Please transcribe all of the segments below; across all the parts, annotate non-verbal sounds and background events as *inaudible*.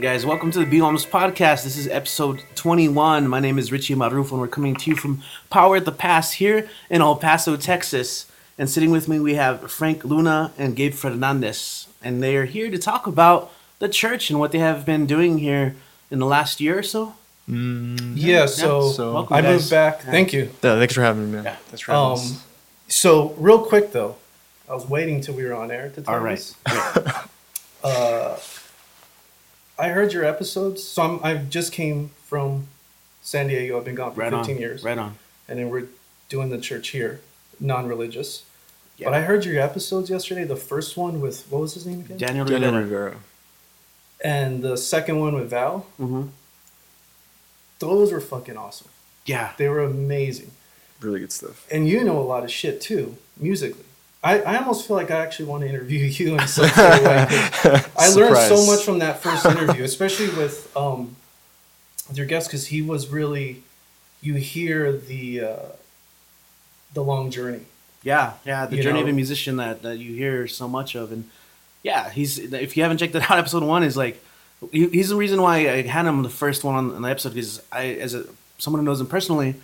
guys, welcome to the Be Homeless Podcast. This is episode 21. My name is Richie Maruf, and we're coming to you from Power at the Pass here in El Paso, Texas. And sitting with me, we have Frank Luna and Gabe Fernandez. And they are here to talk about the church and what they have been doing here in the last year or so. Yeah, so, So- Welcome, I guys. moved back. Yeah. Thank you. Yeah, thanks for having me, man. Yeah. Thanks for having Um, us. so real quick though, I was waiting till we were on air to tell All right. this. *laughs* Uh, I heard your episodes. So I'm, I just came from San Diego. I've been gone for Right 15 on. years, Right on. and then we're doing the church here, non-religious. Yeah. But I heard your episodes yesterday. The first one with what was his name again? Daniel Daniel Rivera. Rivera. and the second one with Val. Mm-hmm. Those were fucking awesome. Yeah. They were amazing. Really good stuff. and you know a lot of shit too musically. I, I almost feel like I actually want to interview *laughs* you in some sort of way. I learned so much from that first interview, especially with um with your guest because he was really you hear the uh, the long journey. Yeah, yeah, the journey of a musician that, that you hear so much of, and yeah, he's if you haven't checked it *laughs* out, episode one is like he's the reason why I had him the first one on, on the episode because I as a someone who knows him personally,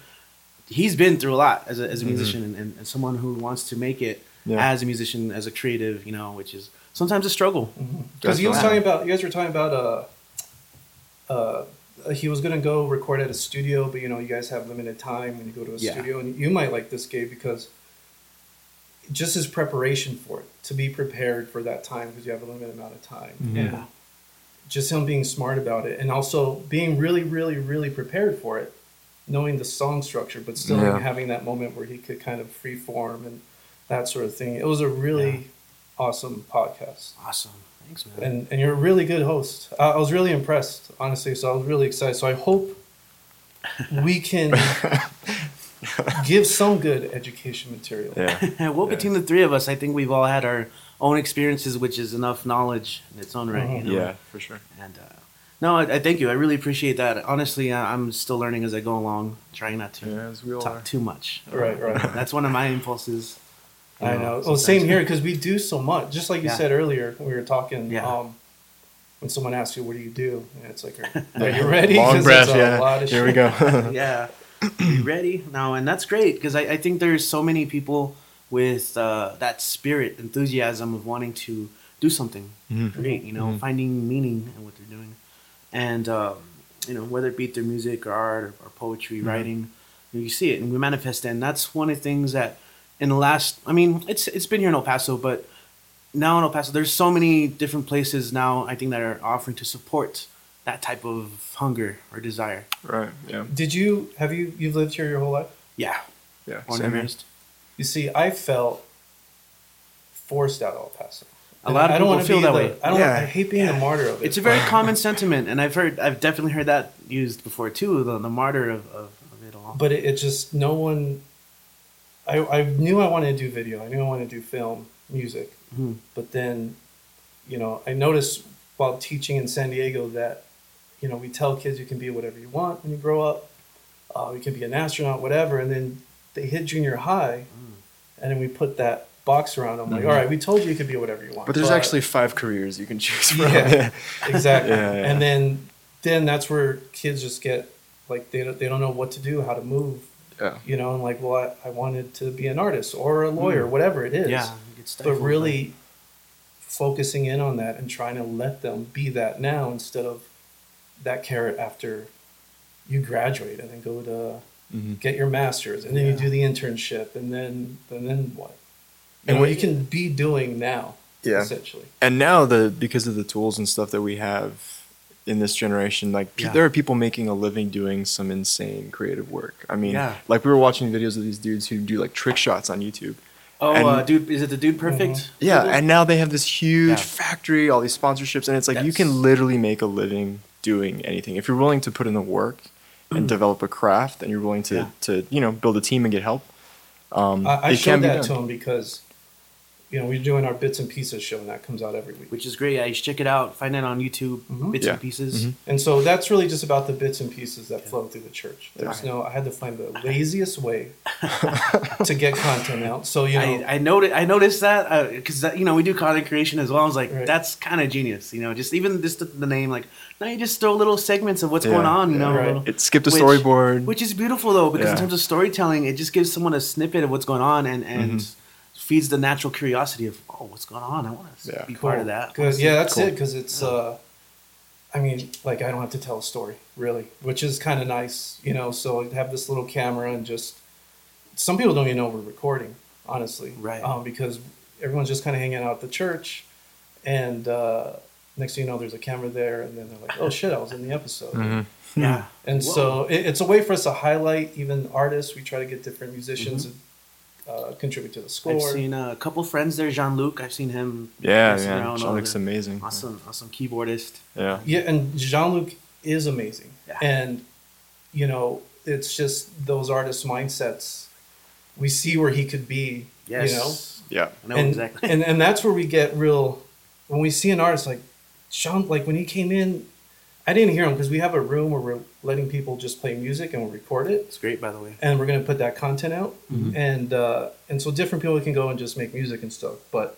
he's been through a lot as a, as a musician and, and, and someone who wants to make it Yeah. as a musician as a creative, you know, which is sometimes a struggle. Because he was talking about you guys were talking about uh uh he was gonna go record at a studio, but you know you guys have limited time when you go to a Yeah. studio, and you might like this Gabe because just his preparation for it to be prepared for that time because you have a limited amount of time. Mhm. Yeah. just him being smart about it and also being really, really, really prepared for it, knowing the song structure, but still Yeah. having that moment where he could kind of free form and that sort of thing. It was a really awesome podcast. Awesome, thanks, man. And, and you're a really good host. I, I was really impressed, honestly. So I was really excited. So I hope we can *laughs* give some good education material. Yeah. *laughs* well, between the three of us, I think we've all had our own experiences, which is enough knowledge in its own right. Mhm. You know? Yeah, for sure. And uh, no, I, I thank you. I really appreciate that. Honestly, I, I'm still learning as I go along, trying not to Yeah, as we all talk are. too much. Right, right. That's one of my impulses. You I know. Well, same here because we do so much. Just like you Yeah. said earlier, when we were talking. Yeah. Um, when someone asks you, "What do you do?" and it's like, "Are, *laughs* are you ready?" Long 'Cause breath, it's a yeah. lot of Here we go. *laughs* *laughs* yeah. you ready? now, and that's great because I, I think there's so many people with uh, that spirit, enthusiasm of wanting to do something Mhm. great, you know, Mhm. finding meaning in what they're doing. And, um, you know, whether it be through music or art or, or poetry, Mhm. writing, you see it and we manifest it. And that's one of the things that in the last, I mean, it's it's been here in El Paso, but now in El Paso, there's so many different places now, I think, that are offering to support that type of hunger or desire. right. Yeah. Did you have you you've lived here your whole life? Yeah. Yeah. Born Same here. You see, I felt forced out of El Paso. A lot of I don't people wanna feel that the- way. I don't. Yeah. I hate being Yeah. the martyr of it. It's a very common sentiment, and I've heard, I've definitely heard that used before too. The, the martyr of, of, of it all. but it, it just no one. I I knew I wanted to do video. I knew I wanted to do film, music. Mhm. But then, you know, I noticed while teaching in San Diego that, you know, we tell kids you can be whatever you want when you grow up. Uh, you can be an astronaut, whatever. And then they hit junior high, Mm. and then we put that box around them. Like, Mhm. all right, we told you you could be whatever you want. But there's actually five careers you can choose from. Yeah. *laughs* exactly. Yeah, yeah. And then, then that's where kids just get like they don't, they don't know what to do, how to move. Yeah. You know, and like, well, I, I wanted to be an artist or a lawyer, Mm. whatever it is. yeah, but really focusing in on that and trying to let them be that now instead of that carrot after you graduate and then go to hmm get your master's and then Yeah. you do the internship and then and then what you And know what- you can be doing now Yeah. essentially And now the because of the tools and stuff that we have in this generation, like pe- Yeah. there are people making a living doing some insane creative work. I mean, Yeah. like we were watching videos of these dudes who do like trick shots on YouTube. Oh, And- uh, dude, is it the Dude Perfect? Yeah, and now they have this huge Yeah. factory, all these sponsorships, and it's like you can literally make a living doing anything if you're willing to put in the work and develop a craft, and you're willing to Yeah. to you know build a team and get help. Um, i, I it showed can that done. to him because you know, we're doing our bits and pieces show, and that comes out every week. which is great. Yeah, you should check it out. Find it on YouTube. Mhm. Bits Yeah. and pieces. Mhm. And so that's really just about the bits and pieces that flow through the church. There's Alright. no, I had to find the laziest way *laughs* to get content out. So you know, I, I noticed I noticed that because you know we do content creation as well. I was like, Right. that's kind of genius. You know, just even just the, the name, like now you just throw little segments of what's Yeah, going on. You yeah. know, Right. It skipped a Which- storyboard. which is beautiful though because in terms of storytelling, it just gives someone a snippet of what's going on and and Mhm. Feeds the natural curiosity of oh, what's going on. I want to Yeah. be part of that. Good. Yeah, that's Cool. it. Because it's, uh, I mean, like I don't have to tell a story really, which is kind of nice, you know. So I have this little camera and just some people don't even know we're recording, honestly, Right. Um, because everyone's just kind of hanging out at the church, and uh, next thing you know, there's a camera there, and then they're like, "Oh shit, I was in the episode." Mhm. Yeah. And so it, it's a way for us to highlight even artists. We try to get different musicians to uh, contribute to the score. I've seen uh, a couple friends there. Jean Luc. I've seen him. Yeah, yeah. man. Jean all looks the- amazing. Awesome, awesome keyboardist. Yeah. Yeah, and Jean Luc is amazing. Yeah. And, you know, it's just those artist mindsets. We see where he could be, Yes. you know? Yeah. I know and, exactly. and and that's where we get real when we see an artist like Sean like when he came in I didn't hear him because we have a room where we're letting people just play music and we'll record it it's great, by the way. and we're gonna put that content out Mhm. and uh, and so different people can go and just make music and stuff but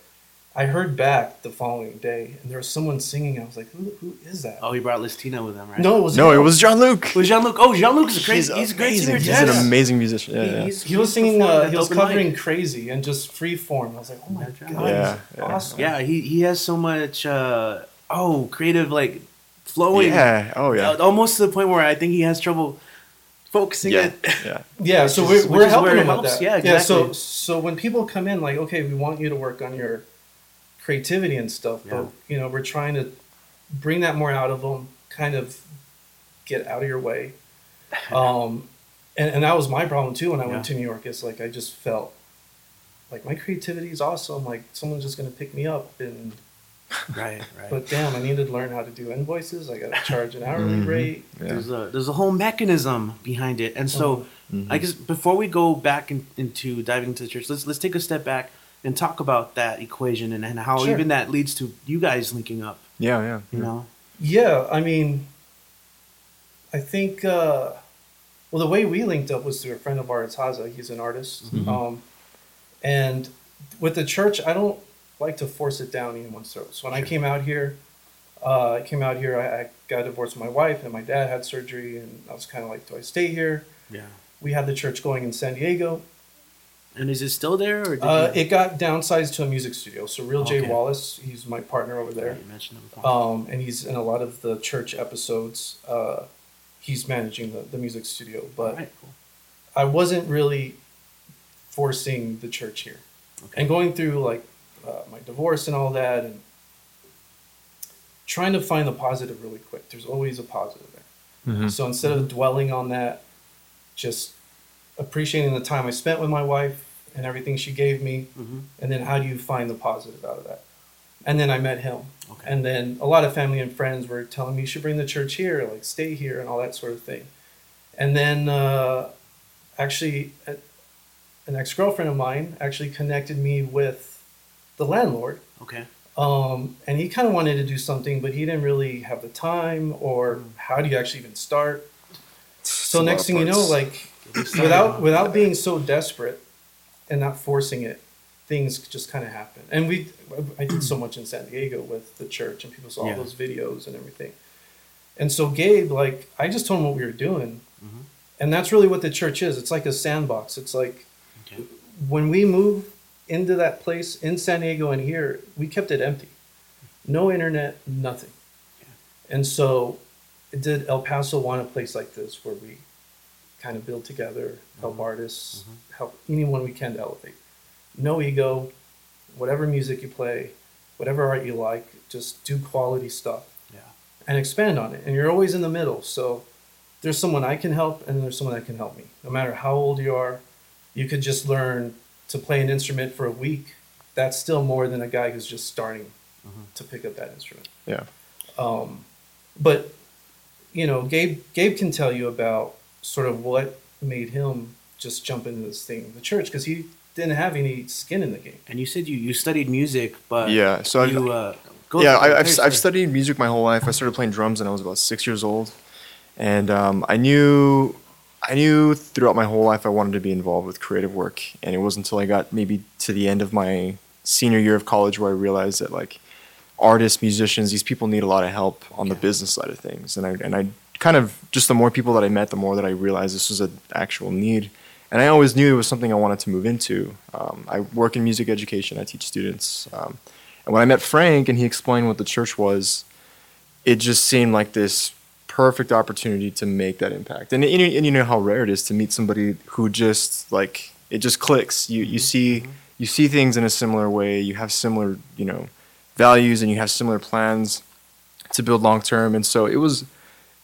I heard back the following day and there was someone singing I was like who, who is that Oh, he brought Listina with him, right? no it was No, it was Jean Luc. It was Jean Luc. Oh, Jean Luc is a crazy. He's, a great amazing. singer. He's yes. an amazing musician. Yeah, He- yeah. he's- he was singing uh, he was the open mic. covering crazy and just free form I was like oh my god Yeah, yeah. awesome Yeah, he he has so much. Uh, oh, creative like flowing. Yeah. Oh yeah. Uh, almost to the point where I think he has trouble focusing Yeah. it. Yeah. *laughs* Yeah, so is- we're, which we're helping where it them with that. Yeah, Yeah, so so when people come in, like, okay, we want you to work on your creativity and stuff, Yeah. but you know, we're trying to bring that more out of them, kind of get out of your way. *laughs* Um, and, and that was my problem too when I went to New York. Is like I just felt like my creativity is awesome. Like someone's just gonna pick me up, and right, *laughs* right. but damn, I needed to learn how to do invoices. I got to charge an hourly Mhm. rate. Yeah. There's a there's a whole mechanism behind it, and so Mhm. I guess before we go back in, into diving into the church, let's let's take a step back and talk about that equation and, and how Sure. even that leads to you guys linking up. Yeah. Yeah. You know, Yeah, I mean, I think uh, well, the way we linked up was through a friend of ours, Haza. He's an artist, Mhm. um, and with the church, I don't like to force it down anyone's throat. So when I came out here, uh, I came out here. I, I got divorced from my wife, and my dad had surgery, and I was kind of like, do I stay here? yeah. We had the church going in San Diego. And is it still there, or did Uh, you, it got downsized to a music studio. So Real Okay. Wallace, he's my partner over there. You mentioned it before. um, and he's in a lot of the church episodes. Uh, he's managing the, the music studio, but Alright, cool. I wasn't really forcing the church here. Okay. And going through like uh, my divorce and all that, and trying to find the positive really quick. There's always a positive there. Mhm. So instead of dwelling on that, just appreciating the time I spent with my wife and everything she gave me, Mhm. and then how do you find the positive out of that? And then I met him. Okay. And then a lot of family and friends were telling me you should bring the church here, like stay here and all that sort of thing. And then uh, actually, an ex girlfriend of mine actually connected me with the landlord. okay. Um, and he kind of wanted to do something, but he didn't really have the time or how do you actually even start? So next thing you know, like without without being so desperate and not forcing it, things just kind of happen. And we, I did so much in San Diego with the church, and people saw Yeah. all those videos and everything. And so Gabe, like, I just told him what we were doing, Mhm. and that's really what the church is. It's like a sandbox. It's like Okay. when we move into that place in San Diego and here, we kept it empty. No internet, nothing. And so, did El Paso want a place like this where we kind of build together, help Mhm. artists, Mhm. help anyone we can to elevate? No ego, whatever music you play, whatever art you like, just do quality stuff Yeah. and expand on it. And you're always in the middle. So there's someone I can help and there's someone that can help me. No matter how old you are, you could just learn to play an instrument for a week. That's still more than a guy who's just starting Mhm. to pick up that instrument. yeah. Um, but you know, Gabe Gabe can tell you about sort of what made him just jump into this thing, the church, because he didn't have any skin in the game. And you said you, you studied music, but Yeah, so I've- you uh, go yeah, I, I've, I've studied music my whole life. I started playing drums when I was about six years old, and um, I knew, I knew throughout my whole life I wanted to be involved with creative work. And it wasn't until I got maybe to the end of my senior year of college where I realized that like artists, musicians, these people need a lot of help on the Okay. business side of things. And I and I kind of just the more people that I met, the more that I realized this was an actual need. And I always knew it was something I wanted to move into. Um, I work in music education. I teach students. Um, and when I met Frank and he explained what the church was, it just seemed like this perfect opportunity to make that impact. And, and, you- and you know how rare it is to meet somebody who just like it just clicks. You you mm-hmm. see mm-hmm. you see things in a similar way. You have similar you know values and you have similar plans to build long term. And so it was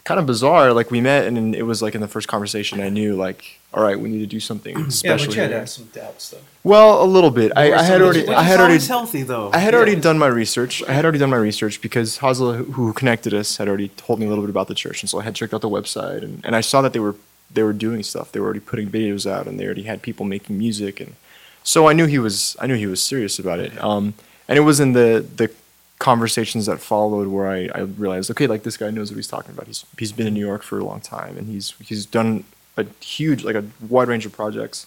kind of bizarre. Like we met and it was like in the first conversation I knew like all right we need to do something Yeah, special. but you had to have some doubts though. Well, a little bit. I, I had already I had already healthy though. I had Yeah. already done my research. I had already done my research because Hazla, who- who connected us, had already told me a little bit about the church, and so I had checked out the website, and, and I saw that they were they were doing stuff. They were already putting videos out, and they already had people making music, and so I knew he was I knew he was serious about it. Um, and it was in the the conversations that followed where I, I realized, okay, like this guy knows what he's talking about. He's he's been in New York for a long time, and he's he's done a huge like a wide range of projects.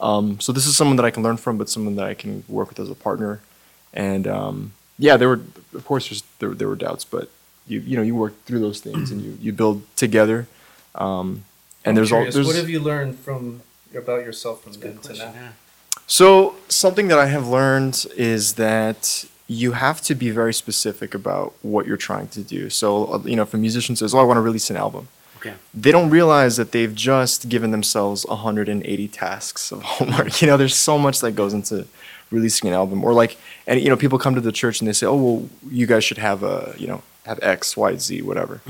Um, so this is someone that I can learn from, but someone that I can work with as a partner. And um, yeah, there were of course there's, there there were doubts, but you you know you work through those things and you you build together. Um, and I'm there's all curious, there's what have you learned from about yourself from then to now? yeah. so something that I have learned is that you have to be very specific about what you're trying to do. So uh, you know, if a musician says, "Oh, I want to release an album," Okay. they don't realize that they've just given themselves 180 tasks of *laughs* homework. You know, there's so much that goes into releasing an album. Or like, and you know, people come to the church and they say, "Oh, well, you guys should have a, you know, have X, Y, Z, whatever."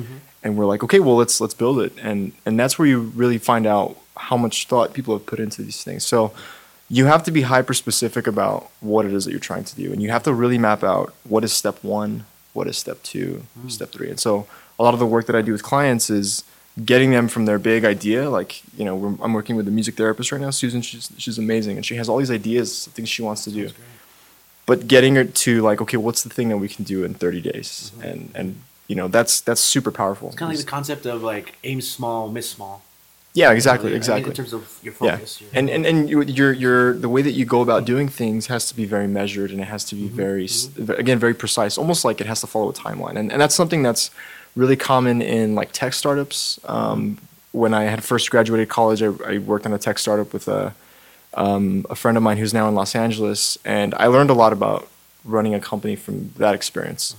And we're like, "Okay, well, let's let's build it." And and that's where you really find out how much thought people have put into these things. So you have to be hyper specific about what it is that you're trying to do, and you have to really map out what is step one, what is step two, hmm. step three. And so a lot of the work that I do with clients is getting them from their big idea. Like you know, we're, I'm working with a music therapist right now, Susan. She's she's amazing, and she has all these ideas, things she wants to do. But getting her to like, okay, what's the thing that we can do in 30 days, mm-hmm. and and you know, that's that's super powerful. It's kind of like the concept of like aim small, miss small. Yeah, exactly, I mean, exactly. in terms of your Yeah, focus. your- and and and your your the way that you go about doing things has to be very measured, and it has to be very s again very precise, almost like it has to follow a timeline, and and that's something that's really common in like tech startups. Um, when I had first graduated college, I, I worked on a tech startup with a um, a friend of mine who's now in Los Angeles, and I learned a lot about running a company from that experience.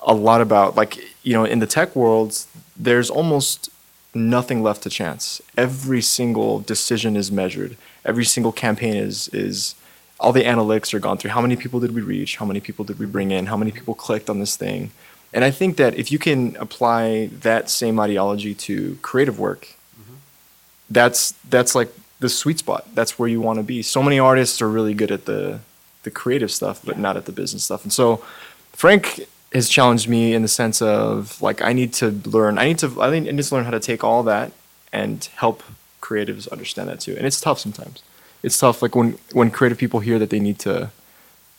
A lot about like you know in the tech world, there's almost nothing left to chance. Every single decision is measured. Every single campaign is is all the analytics are gone through. How many people did we reach? How many people did we bring in? How many people clicked on this thing? And I think that if you can apply that same ideology to creative work, mm-hmm. that's that's like the sweet spot. That's where you want to be. So many artists are really good at the the creative stuff, but not at the business stuff. And so Frank has challenged me in the sense of like I need to learn. I need to. I need I need to learn how to take all that and help creatives understand that too. And it's tough sometimes. It's tough. Like when when creative people hear that they need to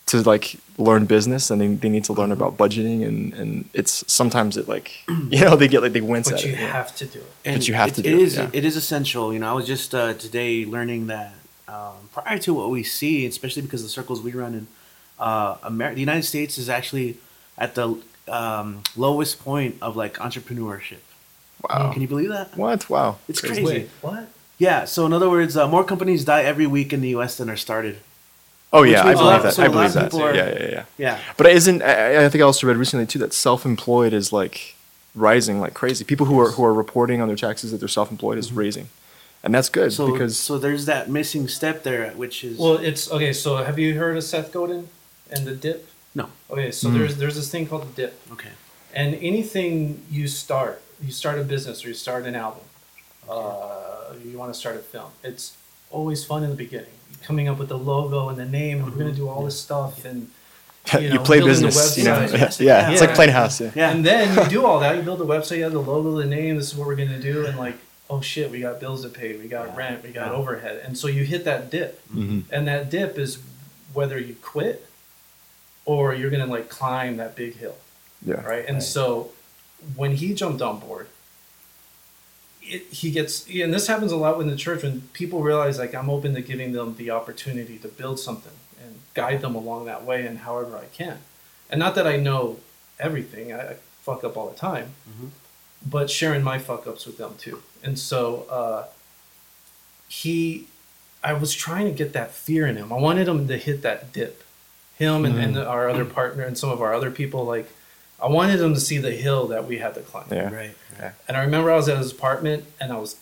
to like learn business and they, they need to learn about budgeting and and it's sometimes it like *clears throat* you know they get like they wince But at you it. have to do it. And you have it, to it do it, is yeah. it is essential. You know, I was just uh, today learning that um, prior to what we see, especially because of the circles we run in, uh, Amer- the United States is actually at the um, lowest point of like entrepreneurship. Wow. Can you believe that? What? Wow. It's Crazy. crazy. What? Yeah. So in other words, uh, more companies die every week in the U.S. than are started. Oh yeah, I believe lot- that. so I a lot believe that. are- yeah, yeah, yeah. Yeah. But isn't I, I think I also read recently too that self-employed is like rising like crazy. People who are who are reporting on their taxes that they're self-employed is raising, and that's good So because so there's that missing step there, which is Well, it's okay. So, have you heard of Seth Godin and the dip? No. Okay, so Mhm. there's there's this thing called the dip, Okay. and anything you start, you start a business or you start an album, uh, you want to start a film. It's always fun in the beginning, coming up with the logo and the name. and We're gonna do all this stuff, and you, you play building the business. You know, website. yeah, *laughs* yeah, it's like Yeah. playing house. Yeah. Yeah. and then you *laughs* do all that. You build the website, you have the logo, the name. This is what we're gonna do, and like oh shit, we got bills to pay, we got Yeah. rent, we got Yeah. overhead, and so you hit that dip, Mhm. and that dip is whether you quit or you're gonna like climb that big hill, Yeah. right? And Right. so when he jumped on board, it, he gets, and this happens a lot in the church when people realize like I'm open to giving them the opportunity to build something and guide them along that way and however I can. And not that I know everything, I, I fuck up all the time, Mhm. but sharing my fuck ups with them too. And so uh, he, I was trying to get that fear in him. I wanted him to hit that dip. Him and, and mm-hmm. our other partner and some of our other people, like, I wanted him to see the hill that we had to climb. Yeah. Right. right. And I remember I was at his apartment and I was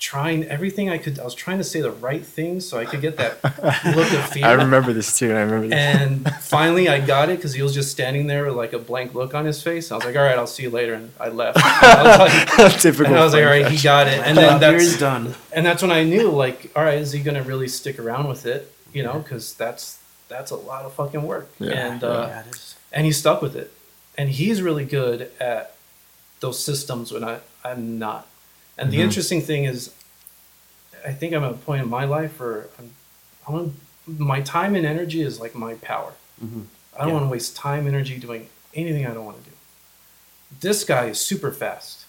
trying everything I could. I was trying to say the right things so I could get that *laughs* look of fear. I remember this too. and I remember this. And *laughs* finally, I got it because he was just standing there with like a blank look on his face. I was like, "All right, I'll see you later," and I left. *laughs* And I was like, Typical. and I was like, "All right, he got it." And And then that's done. and that's when I knew, like, all right, is he gonna really stick around with it? You know, because that's that's a lot of fucking work. Yeah. And uh, yeah, it is. and he stuck with it and he's really good at those systems when I, i'm not and the Mhm. interesting thing is i think i'm at a point in my life where i'm I want, my time and energy is like my power Mhm. i don't Yeah. want to waste time energy doing anything i don't want to do this guy is super fast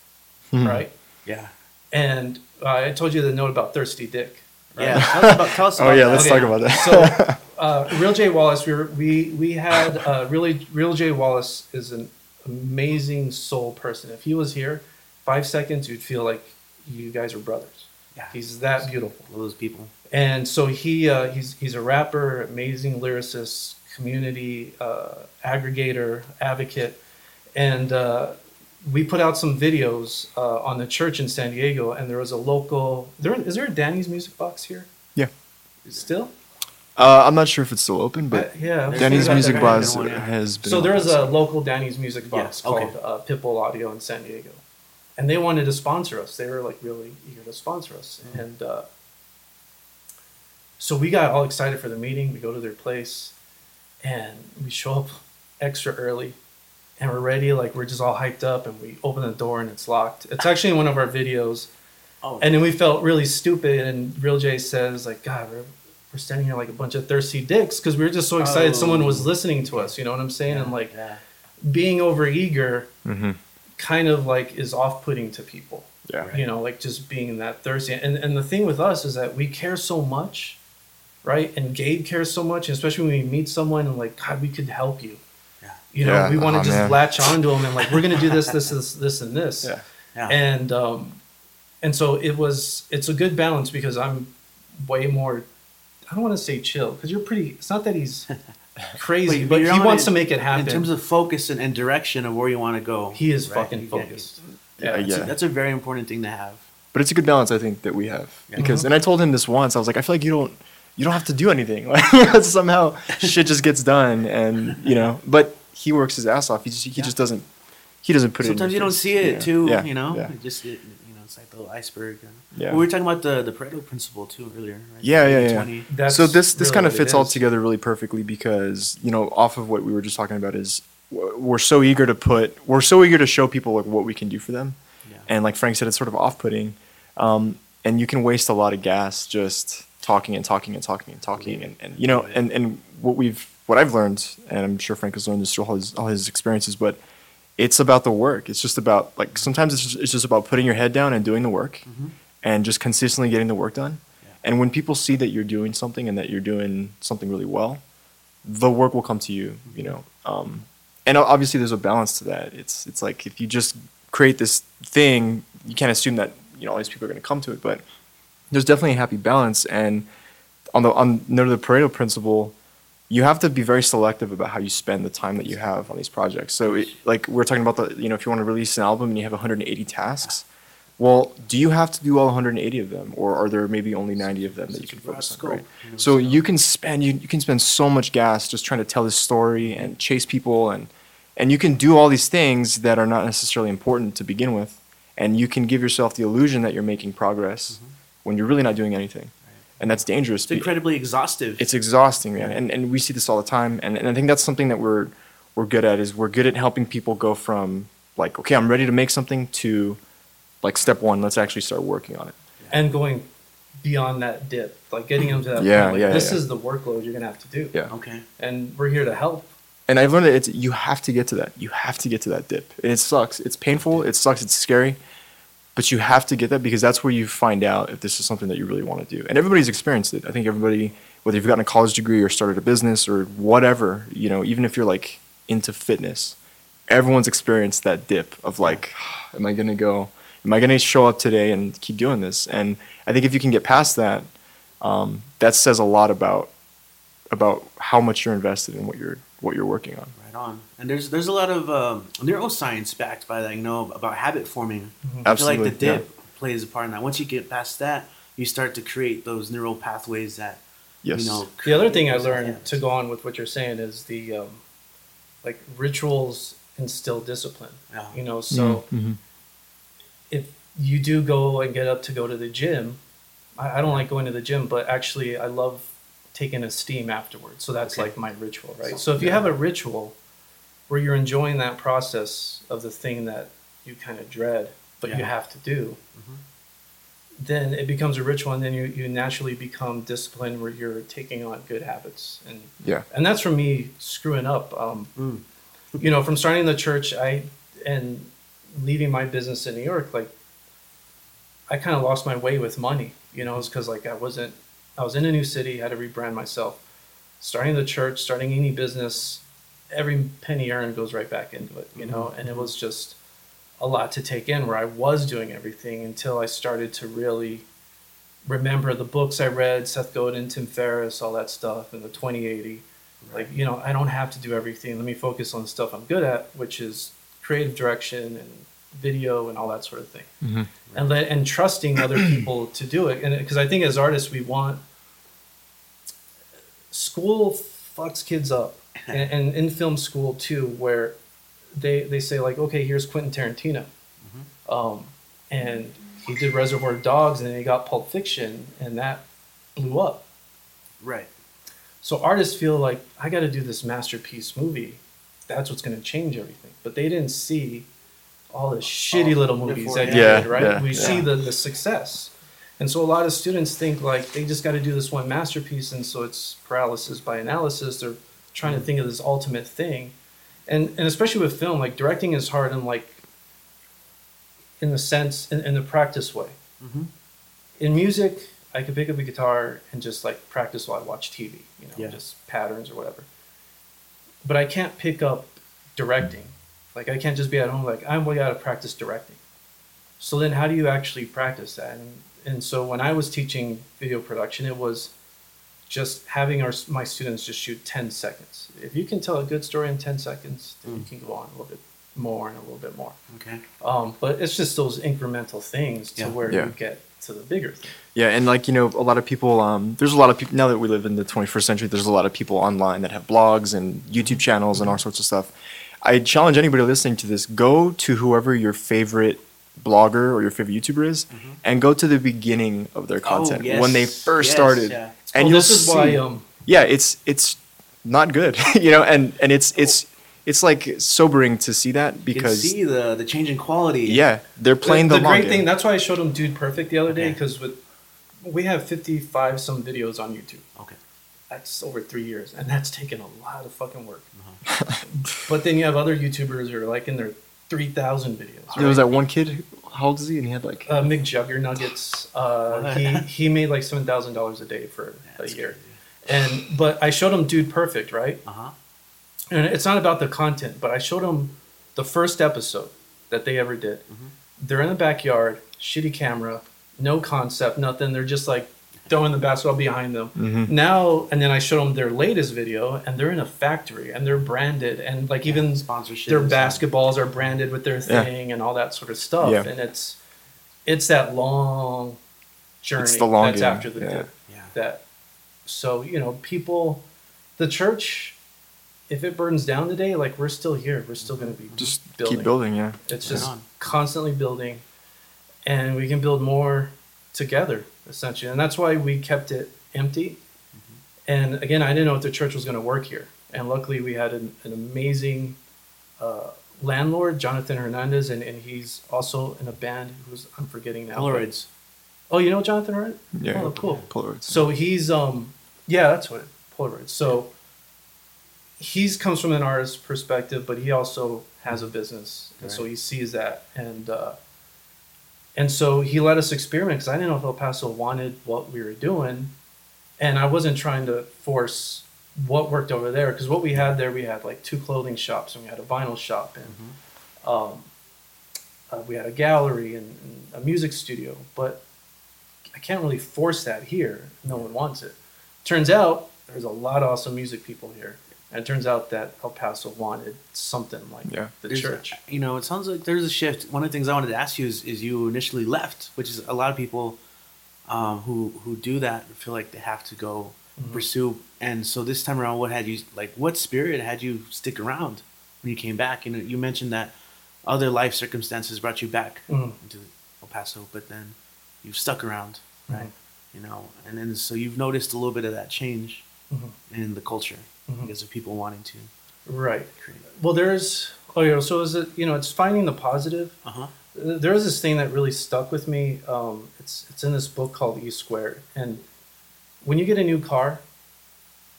Mhm. right Yeah. and uh, i told you the note about thirsty dick right? Yeah. Tell us about. Tell us *laughs* Oh about yeah, that. let's Okay. talk about that. So, *laughs* uh, Real J Wallace, we were, we we had uh, really Real J Wallace is an amazing soul person. If he was here, five seconds you'd feel like you guys are brothers. Yeah. He's that beautiful. All those people. And so he uh, he's he's a rapper, amazing lyricist, community uh, aggregator, advocate, and uh, we put out some videos uh, on the church in San Diego. And there was a local. There is there a Danny's Music Box here? Yeah. Still. Uh, I'm not sure if it's still open, but Uh, yeah. There's- Danny's there's Music that Box one, yeah. has been. So there was a local Danny's Music Box Yeah, okay. called uh, Pitbull Audio in San Diego, and they wanted to sponsor us. They were like really eager to sponsor us, Mm-hmm. and uh, so we got all excited for the meeting. We go to their place, and we show up extra early, and we're ready. Like we're just all hyped up, and we open the door and it's locked. It's actually in one of our videos, Oh. and then we felt really stupid. And Real J says like, God, we're, we're standing here like a bunch of thirsty dicks because we were just so excited Oh. someone was listening to us. You know what I'm saying? And like Yeah. being over eager Mhm. kind of like is off putting to people. Yeah. You know, like just being that thirsty. And and the thing with us is that we care so much, right? And Gabe cares so much, especially when we meet someone and like, God, we could help you. Yeah. You know, Yeah. we want to Oh, just man. latch onto them and like we're gonna do this, this, this, this, and this. Yeah. Yeah. And um, and so it was. It's a good balance because I'm way more. I don't want to say chill because you're pretty. It's not that he's *laughs* crazy, But- but, but he wants it to make it happen. In terms of focus and, and direction of where you want to go. he is right? fucking You get- focused. Yeah, That's, yeah. A, that's a very important thing to have. But it's a good balance, I think, that we have. Yeah. Because, Mm-hmm. and I told him this once. I was like, I feel like you don't, you don't have to do anything. *laughs* Like somehow shit just gets done, and you know. But he works his ass off. He just, he Yeah. just doesn't, he doesn't put it. in Sometimes your you don't see it Yeah. too. Yeah. You know, Yeah. It just it, you know, it's like the little iceberg. Yeah. We were talking about the the Pareto principle too earlier. Right? Yeah, yeah, yeah. 20. That's so this this really kind of fits all together really perfectly because you know off of what we were just talking about is we're so eager to put we're so eager to show people like what we can do for them Yeah. and like frank said it's sort of off-putting um, and you can waste a lot of gas just talking and talking and talking and talking and, and you know and, and what we've what i've learned and i'm sure frank has learned this through all his, all his experiences but it's about the work. It's just about like sometimes it's just, it's just about putting your head down and doing the work Mhm. and just consistently getting the work done. Yeah. and when people see that you're doing something and that you're doing something really well the work will come to you you know um, and obviously there's a balance to that. It's it's like if you just create this thing you can't assume that you know all these people are going to come to it but there's definitely a happy balance. And on the on note of the pareto principle you have to be very selective about how you spend the time that you have on these projects. So it, like we're talking about the you know if you want to release an album and you have 180 tasks well do you have to do all 180 of them? Or are there maybe only 90 of them that you can focus on right? so you can spend you, you can spend so much gas just trying to tell this story and chase people and and you can do all these things that are not necessarily important to begin with. And you can give yourself the illusion that you're making progress when you're really not doing anything and that's dangerous It's incredibly exhaustive. it's exhausting man and, and we see this all the time and, and i think that's something that we're we're good at is we're good at helping people go from like okay i'm ready to make something to like step one. Let's actually start working on it. and going beyond that dip, like getting them to that Yeah, point. Like, yeah, this yeah. is the workload you're gonna have to do. Yeah. Okay. And we're here to help. And I've learned that it's you have to get to that. You have to get to that dip, and it sucks. It's painful. It sucks. It's scary, but you have to get that because that's where you find out if this is something that you really want to do. And everybody's experienced it. I think everybody, whether you've gotten a college degree or started a business or whatever, you know, even if you're like into fitness, everyone's experienced that dip of like, am I gonna go? Am I gonna show up today and keep doing this? And I think if you can get past that, um, that says a lot about about how much you're invested in what you're what you're working on. Right on. And there's there's a lot of um, neuroscience backed by that. You know about habit forming. I feel Absolutely, like the yeah. dip plays a part in that. Once you get past that, you start to create those neural pathways that Yes. you know. The other thing I learned habits. to go on with what you're saying is the um, like rituals instill discipline. Yeah. You know, so Mhm. if you do go and get up to go to the gym, I, I don't like going to the gym, but actually I love taking a steam afterwards. So that's Okay. like my ritual, right? So if you have a ritual where you're enjoying that process of the thing that you kind of dread, but you have to do, Mhm. then it becomes a ritual and then you, you naturally become disciplined where you're taking on good habits. And Yeah. and that's from me screwing up. Um, Mm. you know, from starting the church, I and leaving my business in New York, like I kind of lost my way with money. You know, it's because like I wasn't, I was in a new city, had to rebrand myself. Starting the church, starting any business, every penny earned goes right back into it. You know, and it was just a lot to take in where I was doing everything until I started to really remember the books I read, Seth Godin, Tim Ferriss, all that stuff, and the 2080 like you know i don't have to do everything. Let me focus on the stuff i'm good at which is creative direction and video and all that sort of thing. Mhm. and let and trusting other *clears throat* people to do it. And because i think as artists we want school fucks kids up and, and in film school too where they they say like okay here's quentin tarantino um, and he did reservoir dogs and then he got pulp fiction and that blew up Right. so artists feel like I got to do this masterpiece movie. That's what's going to change everything. But they didn't see all the shitty Oh, little movies that beforehand. you Yeah, did, right? yeah, we yeah. see the, the success. And so a lot of students think like they just got to do this one masterpiece. And so it's paralysis by analysis. They're trying to think of this ultimate thing. And, and especially with film, like directing is hard in like, in the sense, in, in the practice way. Mm-hmm. In music, I could pick up a guitar and just like practice while I watch TV, you know, Yeah. just patterns or whatever. But I can't pick up directing. Like I can't just be at home like I'm way out of practice directing. So then how do you actually practice that? And, and so when I was teaching video production, it was just having our my students just shoot 10 seconds. If you can tell a good story in 10 seconds, then you Mm. can go on a little bit more and a little bit more. Okay. Um, but it's just those incremental things to Yeah. where Yeah. you get to the bigger thing. Yeah, and like you know, a lot of people. Um, there's a lot of people now that we live in the 21st century. There's a lot of people online that have blogs and YouTube channels and all sorts of stuff. I challenge anybody listening to this: go to whoever your favorite blogger or your favorite YouTuber is, and go to the beginning of their content Mm-hmm. Oh, yes, when they first yes, started, yeah. And Well, you'll this is see. why um, yeah, it's it's not good, *laughs* you know, and and it's it's it's like sobering to see that because You can see the the change in quality. yeah, they're playing the, the, long great game. thing. That's why I showed them Dude Perfect the other day Okay. because with we have 55 some videos on YouTube. Okay. That's over three years, and that's taken a lot of fucking work. Uh-huh. *laughs* but then you have other YouTubers who are like in their 3,000 videos. There was that one kid. How old is he? And he had like uh, McJuggerNuggets. Uh, he he made like seven thousand dollars a day for That's a year, crazy. and but I showed him Dude Perfect, right? Uh huh. and it's not about the content, but I showed him the first episode that they ever did. Mhm. They're in the backyard, shitty camera, no concept, nothing. They're just like throwing the basketball behind them. Mhm. Now, and then I showed them their latest video, and they're in a factory and they're branded, and like even sponsorship. their and stuff. basketballs are branded with their Yeah. thing and all that sort of stuff. Yeah. And it's it's that long journey It's the long that's game, after the yeah. dip Yeah. that so you know people the church if it burns down today like we're still here we're still going to be just building. keep building. Yeah. it's Right just on. constantly building and we can build more together essentially and that's why we kept it empty and again i didn't know if the church was going to work here and luckily we had an, an amazing uh, landlord, Jonathan Hernandez, and, and he's also in a band who's I'm forgetting now. Polaroids. Oh, you know Jonathan Hernandez? Yeah. Oh, cool. Polaroids. So he's um yeah, that's what it, Polaroid. So he's comes from an artist perspective, but he also has a business, and so he sees that, and uh, and so he let us experiment because I didn't know if El Paso wanted what we were doing, and I wasn't trying to force what worked over there because what we had there we had like two clothing shops and we had a vinyl shop and um, uh, we had a gallery and, and a music studio, but I can't really force that here. No one wants it. Turns out there's a lot of awesome music people here, and it turns out that El Paso wanted something like Yeah. the There's- church. You know, it sounds like there's a shift. One of the things I wanted to ask you is, is you initially left, which is a lot of people um, who who do that feel like they have to go Mhm. pursue. And so this time around, what had you like? What spirit had you stick around when you came back? You know, you mentioned that other life circumstances brought you back Mhm. into El Paso, but then you've stuck around, right? Mhm. You know, and then so you've noticed a little bit of that change Mhm. in the culture. Because of people wanting to Right. create. Well, there's oh yeah. So is it you know it's finding the positive. Uh huh. there was this thing that really stuck with me. Um, it's it's in this book called E Squared, and when you get a new car,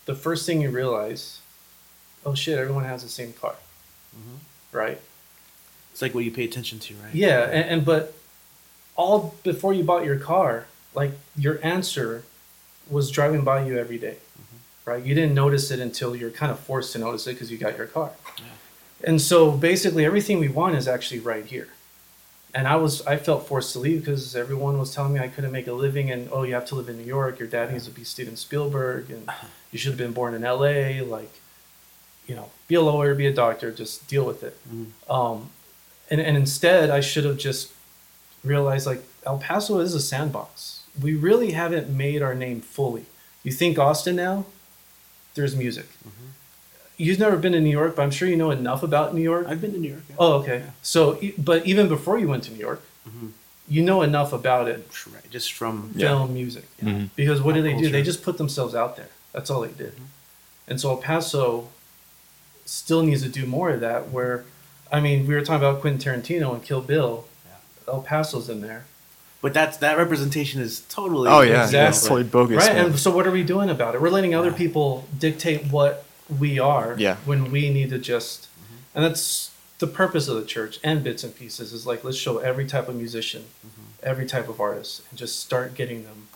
the first thing you realize, oh shit, everyone has the same car, Mhm. right? It's like what you pay attention to, right? Yeah, and, and but all before you bought your car, like your answer was driving by you every day, right? You didn't notice it until you're kind of forced to notice it because you got your car. And so basically everything we want is actually right here. And I was I felt forced to leave because everyone was telling me I couldn't make a living and oh you have to live in New York, your dad needs to be Steven Spielberg and *laughs* you should have been born in LA, like you know, be a lawyer, be a doctor, just deal with it. Mhm. Um, and, and instead I should have just realized like El Paso is a sandbox. We really haven't made our name fully. You think Austin now? There's music. You've never been to New York, but I'm sure you know enough about New York. I've been to New York. yeah. Oh, okay. So, e- but even before you went to New York, Mhm. you know enough about it, Right, just from Yeah. film, music. Mhm. Because what Pop did they do? They just put themselves out there. That's all they did. Mm-hmm. And so El Paso still needs to do more of that. Where, I mean, we were talking about Quentin Tarantino and Kill Bill. El Paso's in there, But that's that representation is totally. Oh yeah, Exactly. that's totally bogus. right? man. And so, what are we doing about it? We're letting other Yeah. people dictate what we are. Yeah. When we need to just, Mm-hmm. and that's the purpose of the church and bits and pieces is like let's show every type of musician, Mm-hmm. every type of artist, and just start getting them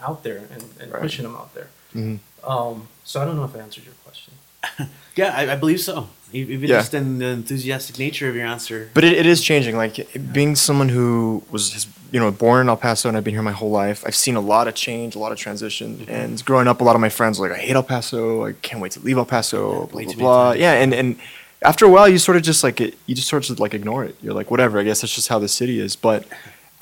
out there and, and Right. pushing them out there. Mhm. Um, so I don't know if I answered your question. *laughs* Yeah, I, I believe so. Even Yeah. just in the enthusiastic nature of your answer. But it, it is changing. Like being someone who was, you know, born in El Paso and I've been here my whole life. I've seen a lot of change, a lot of transition. Mm-hmm. And growing up, a lot of my friends were like, I hate El Paso. I can't wait to leave El Paso. Blah blah blah. Yeah, and and after a while, you sort of just like it, you just sort of like ignore it. You're like, whatever. I guess that's just how the city is. But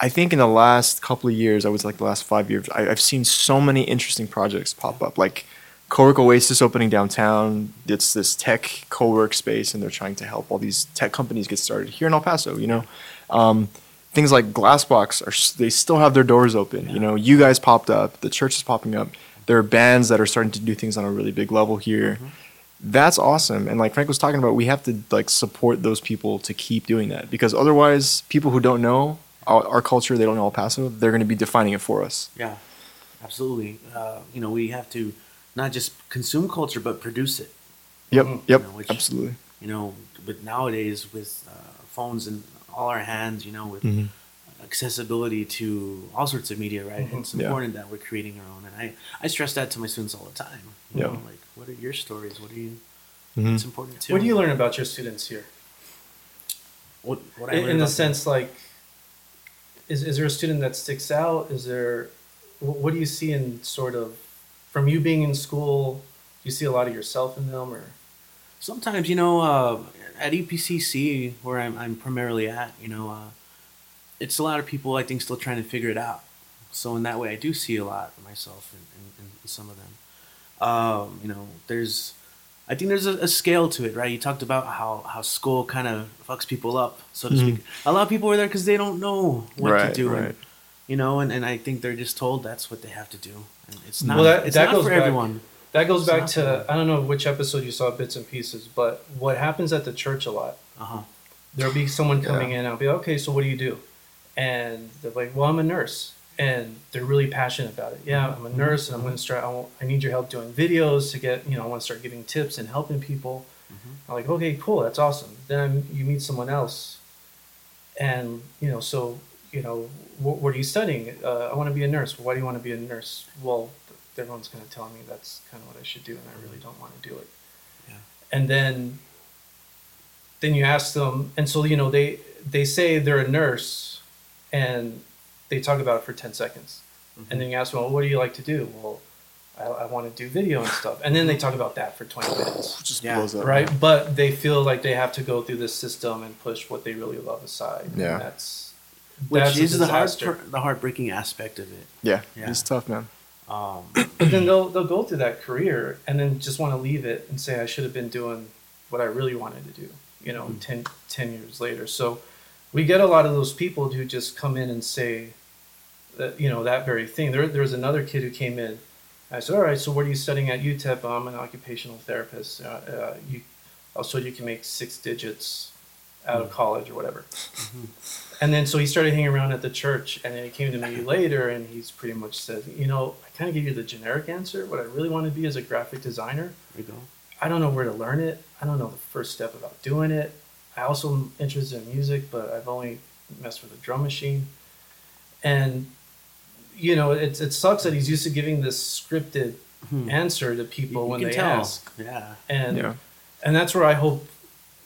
I think in the last couple of years, I was like the last five years, I, I've seen so many interesting projects pop up. Like Cowork Oasis opening downtown. It's this tech co-work space, and they're trying to help all these tech companies get started here in El Paso. You know, um, things like Glassbox are they still have their doors open. You know, you guys popped up. The church is popping up. There are bands that are starting to do things on a really big level here. That's awesome. And like Frank was talking about, we have to like support those people to keep doing that because otherwise, people who don't know our, our culture, they don't know El Paso, they're going to be defining it for us. Yeah, absolutely. Uh, you know, we have to not just consume culture, but produce it. Yep. Mhm. Yep. You know, which- absolutely. You know, but nowadays with uh, phones in all our hands, you know, with Mhm. accessibility to all sorts of media, right? Mhm. It's Yeah. important that we're creating our own. And I, I stress that to my students all the time. You Yeah. know, like, what are your stories? What are you? Mhm. It's important too. What do you learn about your students here? What, what I In, in the about them. sense, like, is, is there a student that sticks out? Is there, what do you see in sort of, from you being in school, do you see a lot of yourself in them or? Sometimes, you know, uh, at EPCC, where I'm, I'm primarily at, you know, uh, it's a lot of people, I think, still trying to figure it out. So in that way, I do see a lot of myself in, in, in some of them. Um, you know, there's, I think there's a, a scale to it, right? You talked about how, how school kind of fucks people up, so to Mhm. speak. A lot of people are there because they don't know what Right, to do. and, right. You know, and, and I think they're just told that's what they have to do. And it's not, Well, that- it's that not goes for back- everyone. That goes It's back to bad. I don't know which episode you saw bits and pieces, but what happens at the church a lot Uh huh. there'll be someone coming Yeah. in. I'll be okay. So what do you do? And they're like, well, I'm a nurse, and they're really passionate about it. Yeah, I'm a mm-hmm. nurse, and I'm mm-hmm. going to start. I, want, I need your help doing videos to get. You know, I want to start giving tips and helping people. Mm-hmm. I'm like, okay, cool, that's awesome. Then you meet someone else, and you know, so you know, wh- what are you studying? Uh, I want to be a nurse. Why do you want to be a nurse? Well, everyone's going to tell me that's kind of what I should do, and I really don't want to do it. Yeah. And then, then you ask them, and so you know, they they say they're a nurse, and they talk about it for ten seconds, and then you ask them, well, what do you like to do? Well, I, I want to do video and stuff, and then they talk about that for twenty minutes Just Yeah. blows up. right? But they feel like they have to go through this system and push what they really love aside. And Yeah. that's Which is the heart the heartbreaking aspect of it. Yeah, Yeah. it's tough, man. Um, *clears throat* But then they'll they'll go through that career and then just want to leave it and say I should have been doing what I really wanted to do. You know, Mhm. ten, 10 years later. So we get a lot of those people who just come in and say that you know that very thing. There there was another kid who came in. I said, all right, so what are you studying at UTEP? I'm an occupational therapist. Uh, uh, you, also, you can make six digits out of college or whatever. And then so he started hanging around at the church, and then he came to me *laughs* later, and he's pretty much said, you know, I kind of give you the generic answer. What I really want to be is a graphic designer. there you go. I don't know where to learn it. I don't know the first step about doing it. I also am interested in music, but I've only messed with a drum machine. And you know, it it sucks that he's used to giving this scripted Hmm. answer to people You when can they tell. ask. Yeah. And Yeah. and that's where I hope,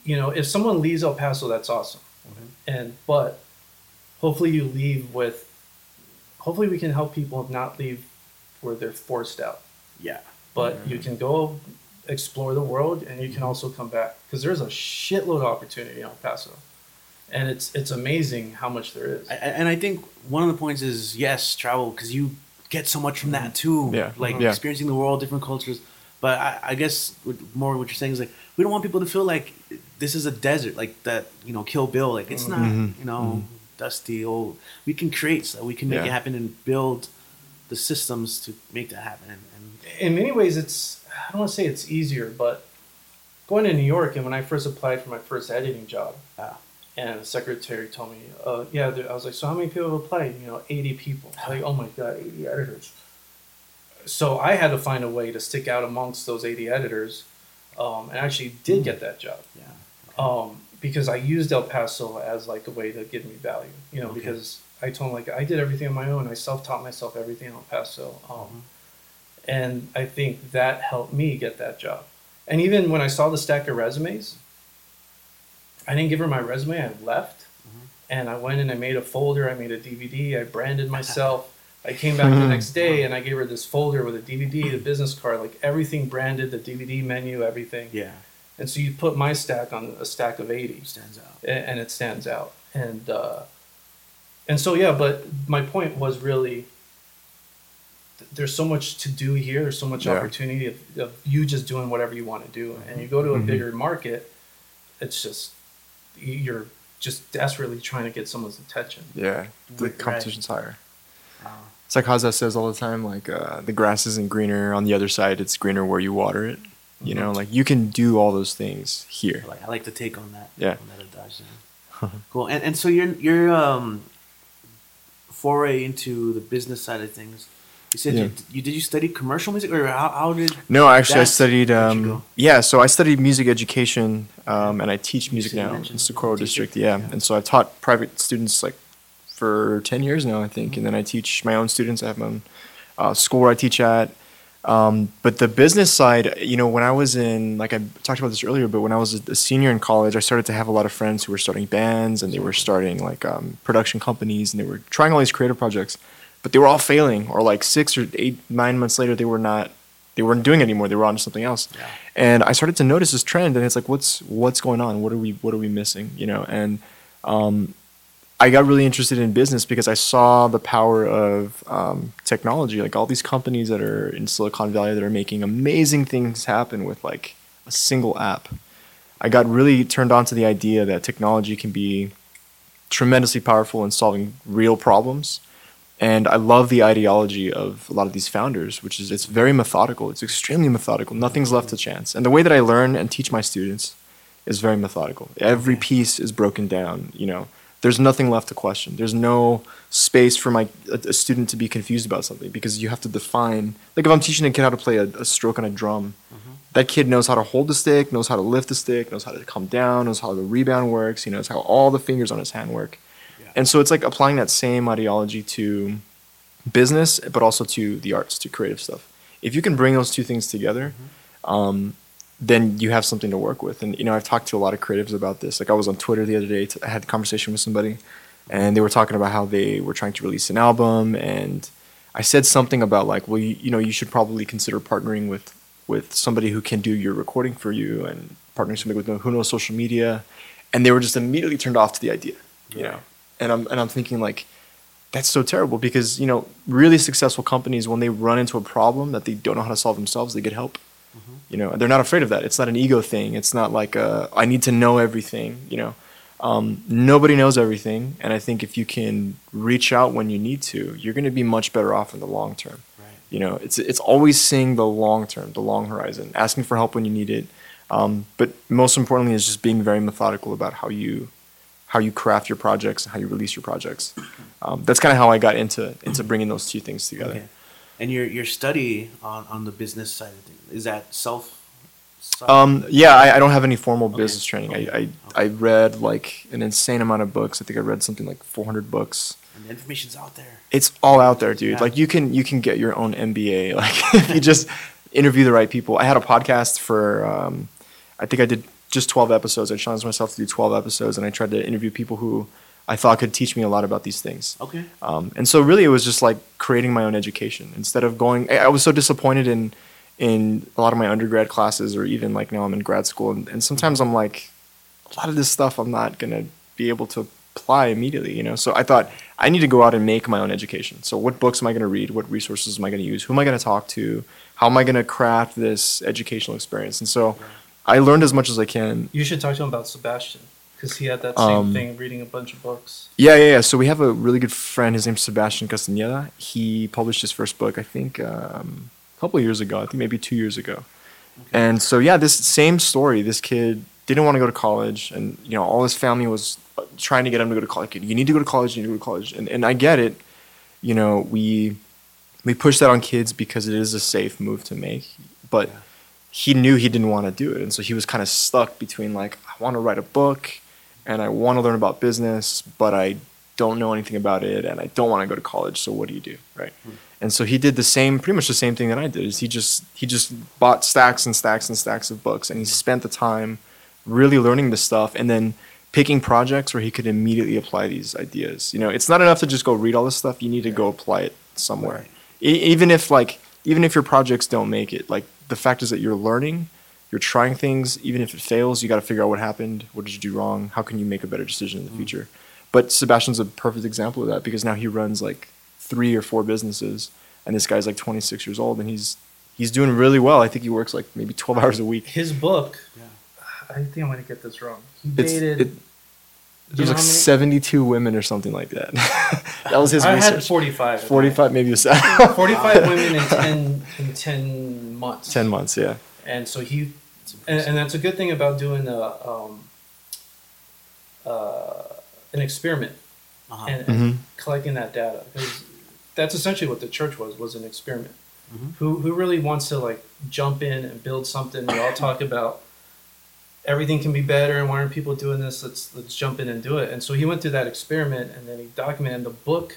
you know, if someone leaves El Paso, that's awesome. Mm-hmm. And but hopefully you leave with, hopefully we can help people not leave where they're forced out. Yeah. But mm-hmm. you can go explore the world, and you can mm-hmm. also come back because there's a shitload of opportunity in El Paso, and it's it's amazing how much there is. I, I- and I think one of the points is yes, travel because you get so much from that too. Yeah. Like Yeah. experiencing the world, different cultures. But I, I guess more what you're saying is like we don't want people to feel like this is a desert, like that you know Kill Bill. Like it's not Mhm. you know dusty old. We can create so we can make Yeah. it happen and build the systems to make that happen. And, and in many ways, it's I don't want to say it's easier, but going to New York and when I first applied for my first editing job, Ah. and the secretary told me, uh, yeah, I was like, so how many people have applied? You know, 80 people. Like, oh my god, 80 editors. So I had to find a way to stick out amongst those 80 editors, um, and I actually did get that job yeah, um, because I used El Paso as like a way to give me value. You know, Okay. because I told him like I did everything on my own. I self-taught myself everything in El Paso, um, Mhm. and I think that helped me get that job. And even when I saw the stack of resumes, I didn't give her my resume. I left, Mhm. and I went and I made a folder. I made a DVD. I branded myself. *laughs* I came back the next day and I gave her this folder with a DVD, the business card, like everything branded, the DVD menu, everything. yeah, And so you put my stack on a stack of 80 stands out. and it stands out. And uh, and so yeah, but my point was really th- there's so much to do here. There's so much Yeah. opportunity of, of you just doing whatever you want to do. And you go to a Mhm. bigger market, it's just you're just desperately trying to get someone's attention. Yeah, the Right. competition's higher. Uh, It's like Haza says all the time, like uh, the grass isn't greener on the other side; it's greener where you water it. You know, like you can do all those things here. I like, I like to take on that. Yeah. On that adage, *laughs* cool. And and so your your um foray into the business side of things. You said Yeah. you, you did you study commercial music or how, how did No, actually, I studied. Um, yeah, so I studied music education, um, and I teach music now in Socorro. District. Yeah. Yeah. and so I've taught private students like for ten years now, I think, and then I teach my own students. I have my own uh, school where I teach at. Um, but the business side, you know, when I was in, like I talked about this earlier, but when I was a senior in college, I started to have a lot of friends who were starting bands and they were starting like um, production companies and they were trying all these creative projects, but they were all failing. Or like six or eight, nine months later, they were not, they weren't doing it anymore. They were on to something else. Yeah. And I started to notice this trend, and it's like, what's what's going on? What are we what are we missing? You know, and um, I got really interested in business because I saw the power of um, technology, like all these companies that are in Silicon Valley that are making amazing things happen with like a single app. I got really turned on to the idea that technology can be tremendously powerful in solving real problems. And I love the ideology of a lot of these founders, which is it's very methodical. It's extremely methodical. Nothing's left to chance. And the way that I learn and teach my students is very methodical. Every piece is broken down. You know, there's nothing left to question. There's no space for my a, a student to be confused about something because you have to define. Like if I'm teaching a kid how to play a, a stroke on a drum, that kid knows how to hold the stick, knows how to lift the stick, knows how to come down, knows how the rebound works. He knows how all the fingers on his hand work. Yeah. And so it's like applying that same ideology to business, but also to the arts, to creative stuff. If you can bring those two things together, um, then you have something to work with. And you know, I've talked to a lot of creatives about this. Like I was on Twitter the other day. t- I had a conversation with somebody, and they were talking about how they were trying to release an album, and I said something about like, well, you, you know, you should probably consider partnering with with somebody who can do your recording for you, and partnering somebody with who knows social media, and they were just immediately turned off to the idea, you know. And I'm and I'm thinking like, that's so terrible because you know really successful companies when they run into a problem that they don't know how to solve themselves they get help you know they're not afraid of that. It's not an ego thing. It's not like uh, i need to know everything you know. Um, nobody knows everything and i think if you can reach out when you need to you're going to be much better off in the long term. Right. you know it's it's always seeing the long term the long horizon asking for help when you need it. Um, but most importantly is just being very methodical about how you how you craft your projects and how you release your projects. *clears throat* Um, that's kind of how i got into into bringing those two things together. Okay. And your your study on, on the business side of things is that self. Um, yeah, I, I don't have any formal Okay. business training. Okay. I, I, I read like an insane amount of books. I think I read something like 400 books. and the information's out there. It's all out there, dude. Yeah. Like you can you can get your own MBA. *laughs* Like if you just interview the right people. I had a podcast for um, I think I did just 12 episodes. I challenged myself to do 12 episodes, and I tried to interview people who I thought could teach me a lot about these things. Okay. Um, and so really it was just like creating my own education instead of going, I I was so disappointed in, in a lot of my undergrad classes or even like now I'm in grad school. And, and sometimes I'm like, a lot of this stuff I'm not going to be able to apply immediately, you know? So I thought I need to go out and make my own education. So what books am I going to read? What resources am I going to use? Who am I going to talk to? How am I going to craft this educational experience? And so I learned as much as I can You should talk to him about Sebastian because he had that same Um, thing, reading a bunch of books. Yeah, yeah, yeah. So we have a really good friend. His name's Sebastian Castaneda. He published his first book, I think, um, a couple of years ago. I think maybe two years ago. And so, yeah, this same story. This kid didn't want to go to college, and you know, all his family was uh, trying to get him to go to college. You need to go to college. You need to go to college. And and I get it. You know, we we push that on kids because it is a safe move to make, but Yeah. he knew he didn't want to do it, and so he was kind of stuck between like, I want to write a book, and I want to learn about business, but I don't know anything about it, and I don't want to go to college. So what do you do, right? Hmm. And so he did the same, pretty much the same thing that I did. Is he just he just bought stacks and stacks and stacks of books, and he spent the time really learning this stuff, and then picking projects where he could immediately apply these ideas. You know, it's not enough to just go read all this stuff. You need to go apply it somewhere. Right. E- even if like even if your projects don't make it, like the fact is that you're learning, you're trying things. Even if it fails, you got to figure out what happened. What did you do wrong? How can you make a better decision in the mm-hmm. future? But Sebastian's a perfect example of that because now he runs like three or four businesses, and this guy's like 26 years old, and he's he's doing really well. I think he works like maybe 12 hours a week. His book, Yeah. I think I'm going to get this wrong. He It's dated. it, there's know like many- 72 women or something like that. *laughs* that was his I had 45. 45 maybe a *laughs* 45 women in 10, in 10 months. 10 months, yeah. And so he, and, and that's a good thing about doing a, um, uh, an experiment Uh-huh. and, Mhm. and collecting that data. Because that's essentially what the church was, was an experiment. Mhm. Who, who really wants to like jump in and build something? We all talk about everything can be better and why aren't people doing this? Let's, let's jump in and do it. And so he went through that experiment and then he documented, and the book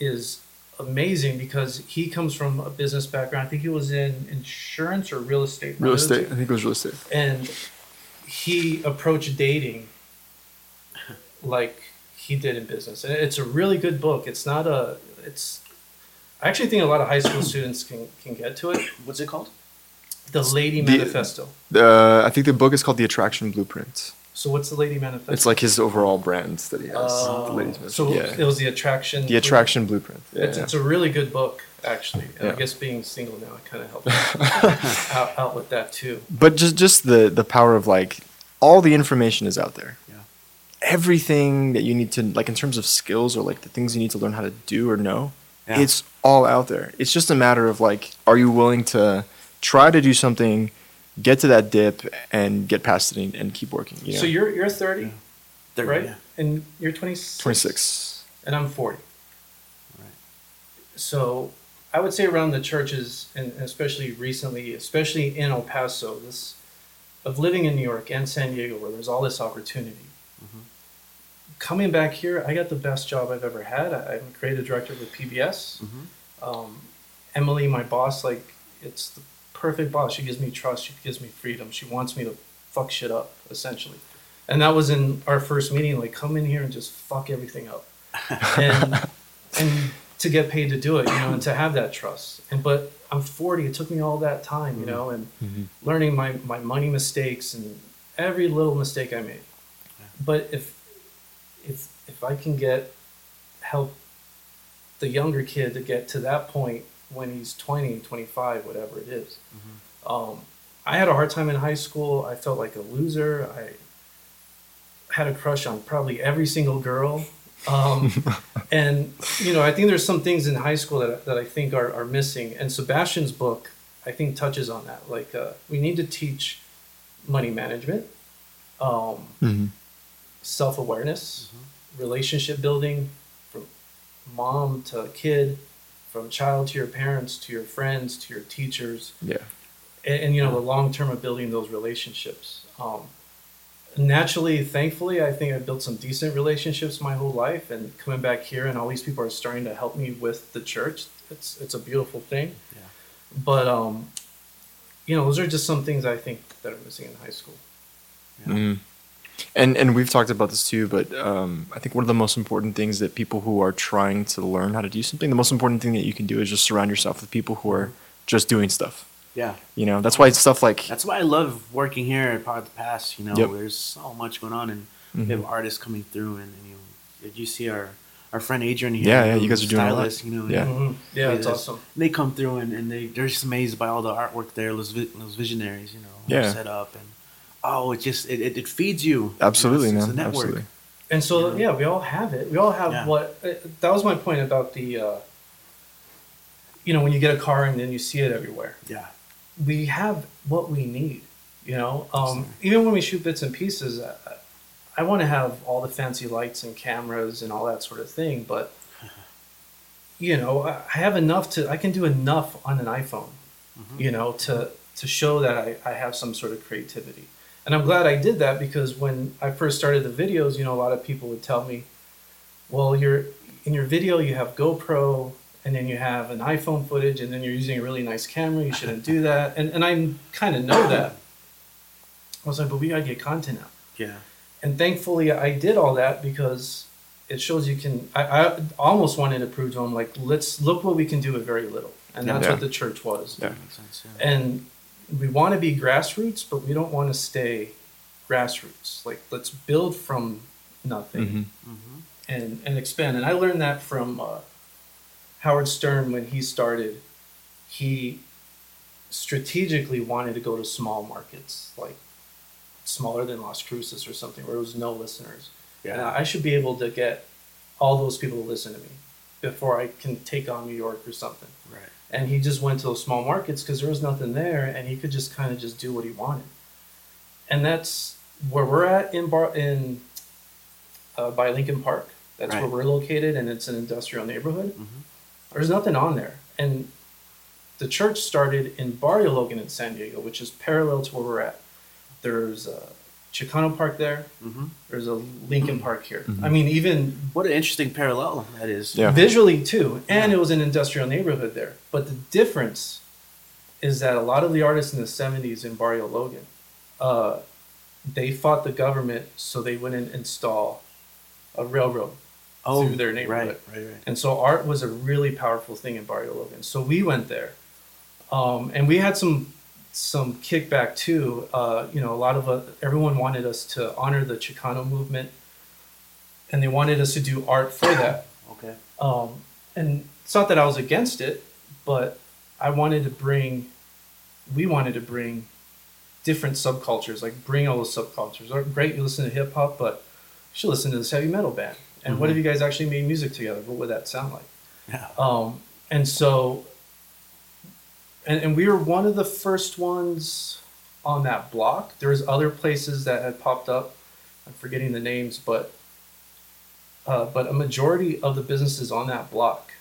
is amazing because he comes from a business background. I think he was in insurance or real estate. Real One estate. two. I think it was real estate. And he approached dating like he did in business. And it's a really good book. It's not a, it's, I actually think a lot of high school students can, can get to it. What's it called? The Lady The- Manifesto. Uh, I think the book is called The Attraction Blueprint. So what's the Lady Manifesto? It's like his overall brand that he has. Oh, the ladies Manifesto. so yeah. it was the attraction. the Attraction Blueprint. Yeah. It's, it's a really good book, actually. And I guess being single now, it kind of helped *laughs* out, out with that too. but just just the the power of like all the information is out there. Yeah. Everything that you need to like in terms of skills or like the things you need to learn how to do or know, Yeah. it's all out there. It's just a matter of like, are you willing to try to do something get to that dip and get past it and, and keep working. You know? So you're you're 30, They're- right? yeah. And you're 26. 26. And I'm 40. Right. So I would say around the churches, and especially recently, especially in El Paso, this of living in New York and San Diego, where there's all this opportunity. Mhm. Coming back here, I got the best job I've ever had. I- I'm a creative director with PBS. Mhm. Um, Emily, my boss, like it's the perfect boss. She gives me trust. She gives me freedom. She wants me to fuck shit up, essentially. And that was in our first meeting. Like, come in here and just fuck everything up, *laughs* and and to get paid to do it, you know, and to have that trust. And but I'm 40. It took me all that time, you know, and Mm-hmm. learning my my money mistakes and every little mistake I made. But if if if I can get help the younger kid to get to that point when he's 20, 25, whatever it is. Um, I had a hard time in high school. I felt like a loser. I had a crush on probably every single girl. Um, *laughs* and, you know, I think there's some things in high school that, that I think are, are missing. And Sebastian's book, I think, touches on that. Like, uh, we need to teach money management, um, Mm-hmm. self awareness, relationship building from mom to kid, from child to your parents to your friends to your teachers, Yeah. and, and you know the long term of building those relationships. Um, naturally, thankfully, I think I built some decent relationships my whole life, and coming back here and all these people are starting to help me with the church. It's it's a beautiful thing. Yeah. But um, you know, those are just some things I think that are missing in high school. Yeah. Mm. And and we've talked about this too, but um, I think one of the most important things that people who are trying to learn how to do something, the most important thing that you can do is just surround yourself with people who are just doing stuff. Yeah. You know, that's why stuff like That's why I love working here at Power at the Pass. You know, Yep. there's so much going on, and we have Mhm. artists coming through. And, and you, did you see our our friend Adrian here? Yeah, yeah, you guys are doing a lot. stylist, You know, Yeah. and Mhm. Yeah, they it's awesome. They come through and, and they they're just amazed by all the artwork there, those vi- those visionaries. You know, Yeah. set up and oh, it just it, it, it feeds you. You know, absolutely, it's, man, it's a network. absolutely. And so, Yeah. yeah, we all have it. We all have Yeah. what. Uh, that was my point about the. Uh, you know, when you get a car and then you see it everywhere, Yeah, we have what we need. You know, um, even when we shoot bits and pieces, I, I want to have all the fancy lights and cameras and all that sort of thing. But *laughs* you know, I I have enough to. I can do enough on an iPhone. Mhm. You know, to to show that I, I have some sort of creativity. And I'm glad I did that because when I first started the videos, you know, a lot of people would tell me, well, you're in your video, you have GoPro and then you have an iPhone footage and then you're using a really nice camera. You shouldn't do that. And, and I kind of know that. I was like, but we got to get content out. yeah, And thankfully, I did all that because it shows you can. I, I almost wanted to prove to them, like, let's look what we can do with very little. And that's Yeah. what the church was Yeah. that makes sense. Yeah. and we want to be grassroots, but we don't want to stay grassroots. Like let's build from nothing Mhm. hmm and and expand. And I learned that from uh, Howard Stern when he started. He strategically wanted to go to small markets, like smaller than Las Cruces or something, where there was no listeners. And Yeah, I should be able to get all those people to listen to me before I can take on New York or something right. And he just went to those small markets because there was nothing there and he could just kind of just do what he wanted. And that's where we're at in bar in uh, by lincoln park. That's where we're located and it's an industrial neighborhood. Hmm there's nothing on there. And the church started in barrio logan in san diego which is parallel to where we're at. There's a chicano park there hmm there's a lincoln park here Mhm. i mean even What an interesting parallel that is. Yeah. visually too and Yeah. it was an industrial neighborhood there but the difference is that a lot of the artists in the 70s in barrio logan uh, they fought the government so they wouldn't install a railroad Oh, through their neighborhood. Right, right, right. and so art was a really powerful thing in barrio logan so we went there um, and we had some some kickback too uh, you know a lot of uh, everyone wanted us to honor the chicano movement and they wanted us to do art for that Okay. um, and it's not that I was against it, but I wanted to bring, we wanted to bring different subcultures, like bring all those subcultures. Or great, you listen to hip hop, but you should listen to this heavy metal band. And what Mhm. if you guys actually made music together? What would that sound like? Yeah. Um, and so, and, and we were one of the first ones. on that block. There was other places that had popped up. I'm forgetting the names, but uh, but a majority of the businesses on that block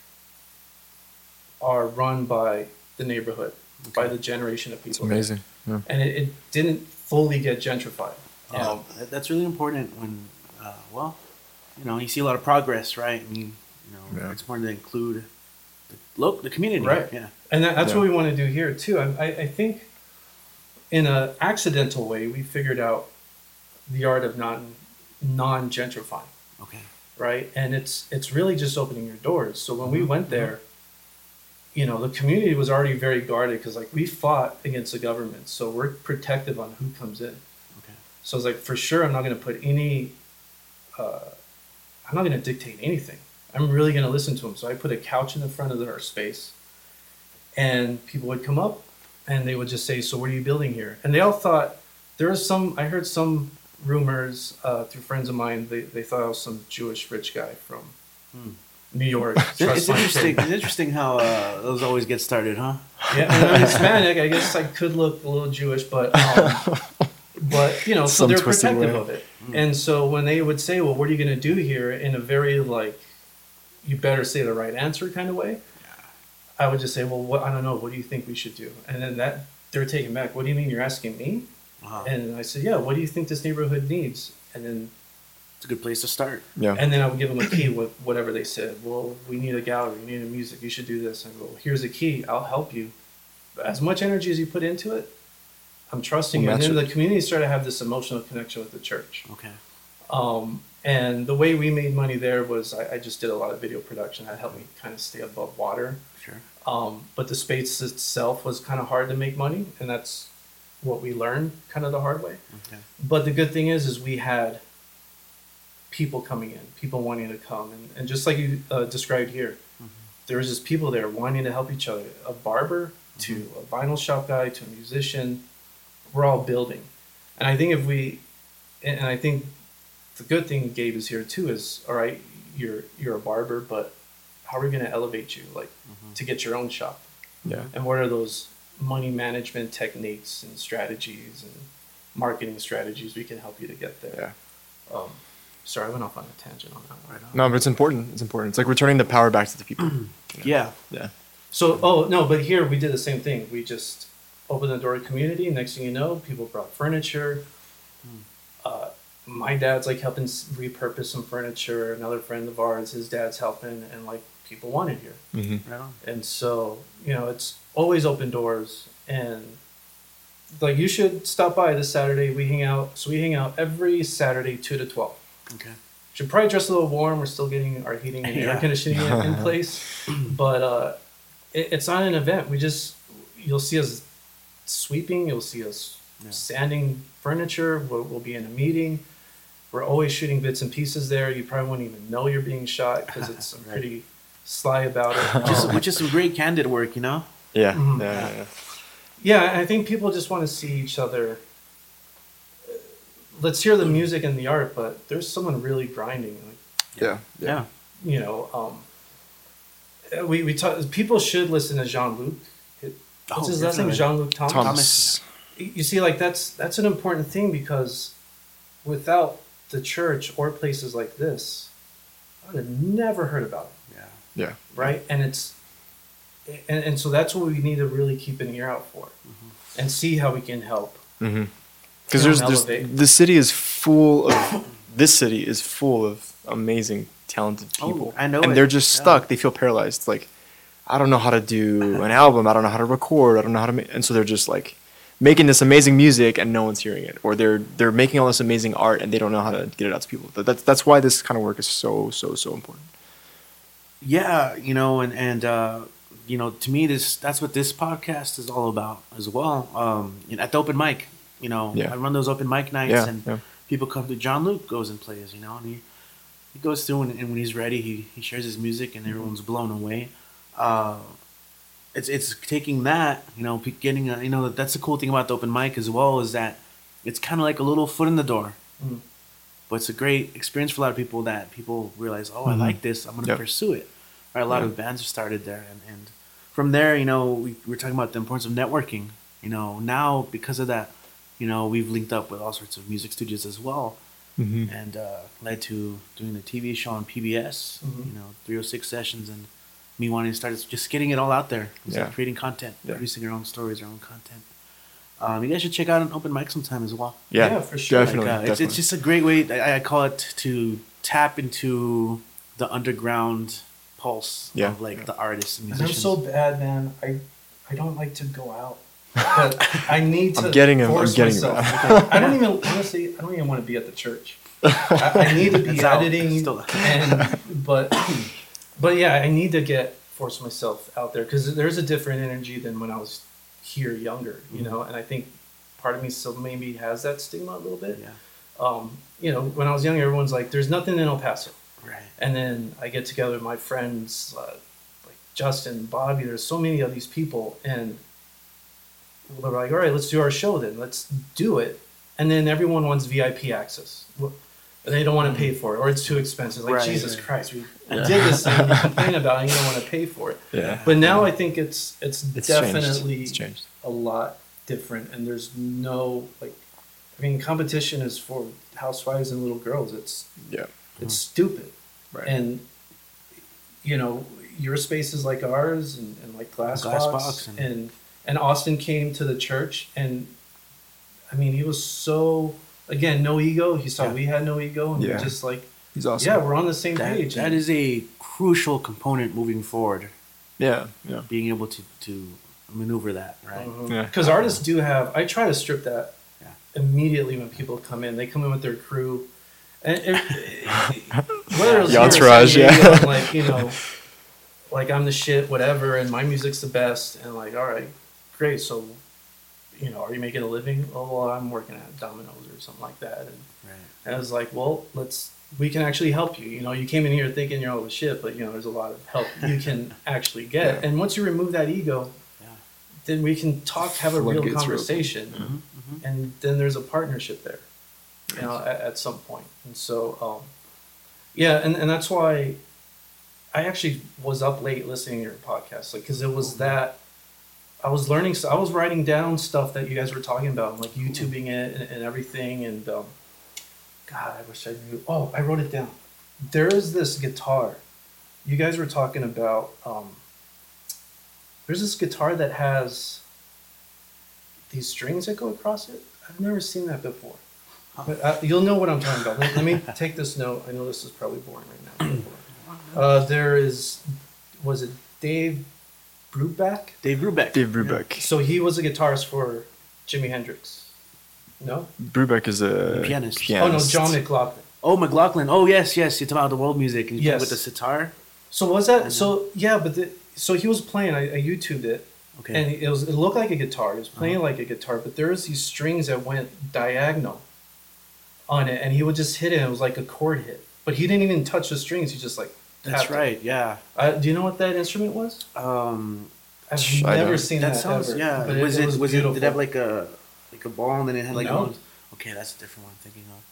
are run by the neighborhood, by the generation of people. there. amazing. Yeah. And it, it didn't fully get gentrified. Yeah, Um, that's really important when, uh, well, you know, you see a lot of progress, right? And you, you know, Yeah. it's important to include the local, the community, Right. Yeah. And that, that's Yeah. what we want to do here too. I, I, I think in an accidental way, we figured out the art of non non gentrifying, Okay. right? And it's it's really just opening your doors. So when we Mhm, went there, you know, the community was already very guarded because like we fought against the government, so we're protective on who comes in. Okay. So it's like for sure, I'm not going to put any. Uh, I'm not going to dictate anything. I'm really going to listen to them. So I put a couch in the front of our space, and people would come up, and they would just say, "So what are you building here?" And they all thought there was some. I heard some rumors uh, through friends of mine. They they thought I was some Jewish rich guy from Hmm. New York. It's, Trust it's interesting. It's interesting how uh, those always get started, huh? Yeah, and I'm Hispanic. I guess I could look a little Jewish, but um, but you know, so Some they're protective way. of it. And so when they would say, "Well, what are you going to do here?" in a very like, you better say the right answer kind of way, Yeah. I would just say, "Well, what I don't know. What do you think we should do?" And then that they're taken back. What do you mean you're asking me? Wow. And I said, "Yeah. What do you think this neighborhood needs?" And then it's a good place to start. Yeah. and then I would give them a key with whatever they said. Well, we need a gallery, we need a music, you should do this. I go, here's a key, I'll help you. But as much energy as you put into it, I'm trusting We'll you. And then it. the community started to have this emotional connection with the church. Okay. Um, and the way we made money there was I, I just did a lot of video production that helped me kind of stay above water. Sure. Um, but the space itself was kind of hard to make money, and that's what we learned kind of the hard way. Okay. But the good thing is, is we had people coming in, people wanting to come, and, and just like you uh, described here, there was just people there wanting to help each other. A barber to a vinyl shop guy to a musician, we're all building. And I think if we, and I think the good thing Gabe is here too is all right. You're you're a barber, but how are we going to elevate you like to get your own shop? Yeah. and what are those money management techniques and strategies and marketing strategies we can help you to get there. Yeah. Um, sorry, I went off on a tangent on that one. Right on. No, but it's important. It's important. It's like returning the power back to the people. *clears throat* Yeah. Yeah. So, oh no, but here we did the same thing. We just opened the door to community. Next thing you know, people brought furniture. Uh, my dad's like helping repurpose some furniture. Another friend of ours, his dad's helping, and like people wanted here. Mm-hmm. Right. And so, you know, it's always open doors. And like, you should stop by this Saturday. We hang out. So we hang out every Saturday, 2 to 12. Okay. Should probably dress a little warm. We're still getting our heating and *laughs* Yeah. air conditioning in, in *laughs* place. But uh, it, it's not an event. We just, you'll see us sweeping. You'll see us Yeah. sanding furniture. We'll, we'll be in a meeting. We're always shooting bits and pieces there. You probably won't even know you're being shot because it's *laughs* Right. pretty sly about it. Just, Um, which is some great candid work, you know? Yeah. Mhm. Yeah. yeah, yeah. Yeah, I think people just want to see each other. uh, Let's hear the music and the art, but there's someone really grinding. Like, Yeah. Yeah. you know, um, uh, we we talk, people should listen to Jean Luc. What's Oh, his last name? Jean Luc Thomas. Thomas. You see, like that's that's an important thing because without the church or places like this, I would have never heard about it. Yeah. Yeah. right? And it's and, and so that's what we need to really keep an ear out for, and see how we can help. Mm-hmm. Because there's, know, there's the city is full of this city is full of amazing, talented Oh, people. I know and it. they're just Yeah. stuck. They feel paralyzed. Like, I don't know how to do an album. I don't know how to record. I don't know how to make. And so they're just like making this amazing music and no one's hearing it, or they're they're making all this amazing art and they don't know how to get it out to people. That, that's that's why this kind of work is so so so important. Yeah, you know, and and uh, you know, to me, this that's what this podcast is all about as well. Um, you know, at the open mic, you know, Yeah. I run those open mic nights, Yeah, and yeah. people come through. Jean Luc goes and plays, you know, and he he goes through, and, and when he's ready, he he shares his music, and everyone's blown away. Uh, it's it's taking that, you know, pe- getting a, you know, that's the cool thing about the open mic as well is that it's kind of like a little foot in the door. Mm. But it's a great experience for a lot of people that people realize, oh, I Mhm. like this. I'm going to Yep. pursue it. Right? A lot Yeah. of bands have started there. And, and from there, you know, we, we're talking about the importance of networking. You know, now because of that you know, we've linked up with all sorts of music studios as well, Mhm. and uh, led to doing the TV show on PBS. Mhm. You know, 306 sessions, and me wanting to start just getting it all out there, just like creating content, Yeah. producing our own stories, our own content. Um, you guys should check out an open mic sometime as well. Yeah, Yeah, for sure. Like, Definitely, uh, it's, definitely. it's just a great way. I, I call it to tap into the underground pulse Yeah. of like Yeah. the artists and And I'm so bad, man. I I don't like to go out, *laughs* but I need to. I'm getting him. I'm getting myself. *laughs* him. I don't even honestly. I don't even want to be at the church. I, I need to *laughs* be It's out. editing, Still- and but but yeah, I need to get force myself out there because there's a different energy than when I was here younger, you know. And I think part of me still maybe has that stigma a little bit. yeah, Um, you know, when I was younger, everyone's like, "There's nothing in El Paso." right. And then I get together with my friends, uh, like Justin, Bobby. There's so many of these people, and they're like, "All right, let's do our show then. Let's do it." And then everyone wants VIP access. They don't want to mm. pay for it, or it's too expensive. Like Right, Jesus. Christ, we Yeah. did this thing, you *laughs* complain about it, and you don't want to pay for it. Yeah. But now I think it's it's, It's definitely changed. It's changed. a lot different, and there's no like, I mean, competition is for housewives and little girls. It's Yeah. it's stupid Right. and you know your spaces like ours and, and like glass, Glass box, Box and- and, and austin came to the church and i mean he was so again no ego he saw Yeah. we had no ego and Yeah. we're just like He's awesome. yeah we're on the same That, page that is a crucial component moving forward. Yeah. Yeah. Being able to to maneuver that, right? Uh-huh. Yeah. because artists do have i try to strip that Yeah. immediately when people come in they come in with their crew and *laughs* it, whether it's The entourage, yeah. I'm like you know like I'm the shit, whatever, and my music's the best, and like, all right, great. So, you know, are you making a living? Oh, well, I'm working at Domino's or something like that, and, Right. and I was like, well, let's. We can actually help you. You know, you came in here thinking you're all the shit, but you know, there's a lot of help you can *laughs* actually get. Yeah. And once you remove that ego, Yeah. then we can talk, have a real Floodgates are open. conversation, Mhm, mhm. and then there's a partnership there, you know, at, at some point. And so, um, yeah, and, and that's why I actually was up late listening to your podcast, like, because it was that I was learning, so I was writing down stuff that you guys were talking about, like YouTubing it and, and everything. And um, God, I wish I knew. Oh, I wrote it down. There is this guitar. You guys were talking about. Um, there's this guitar that has these strings that go across it. I've never seen that before. But uh, you'll know what I'm talking about. Let, let me *laughs* take this note. I know this is probably boring right now. *clears throat* Uh, there is, was it Dave Brubeck? Dave Brubeck. Dave Brubeck. So he was a guitarist for Jimi Hendrix. No? Brubeck is a Pianist. Oh no. John McLaughlin. Oh, McLaughlin. Oh, yes, yes. You're talking about the world music and you play Yes. with the sitar. So was that so? Yeah, but the, so he was playing. I, I YouTubed it, Okay. and it was it looked like a guitar. He was playing Uh-huh. like a guitar, but there was these strings that went diagonal on it, and he would just hit it. and It was like a chord hit, but he didn't even touch the strings. He just like That's tapped it. right. Yeah. Uh, do you know what that instrument was? Um, I've I never don't. seen that that, sounds. ever. Yeah. but was it? Was, it? beautiful. Did it have like a like a ball and then it had like No. one- Okay, that's a different one. I'm thinking of.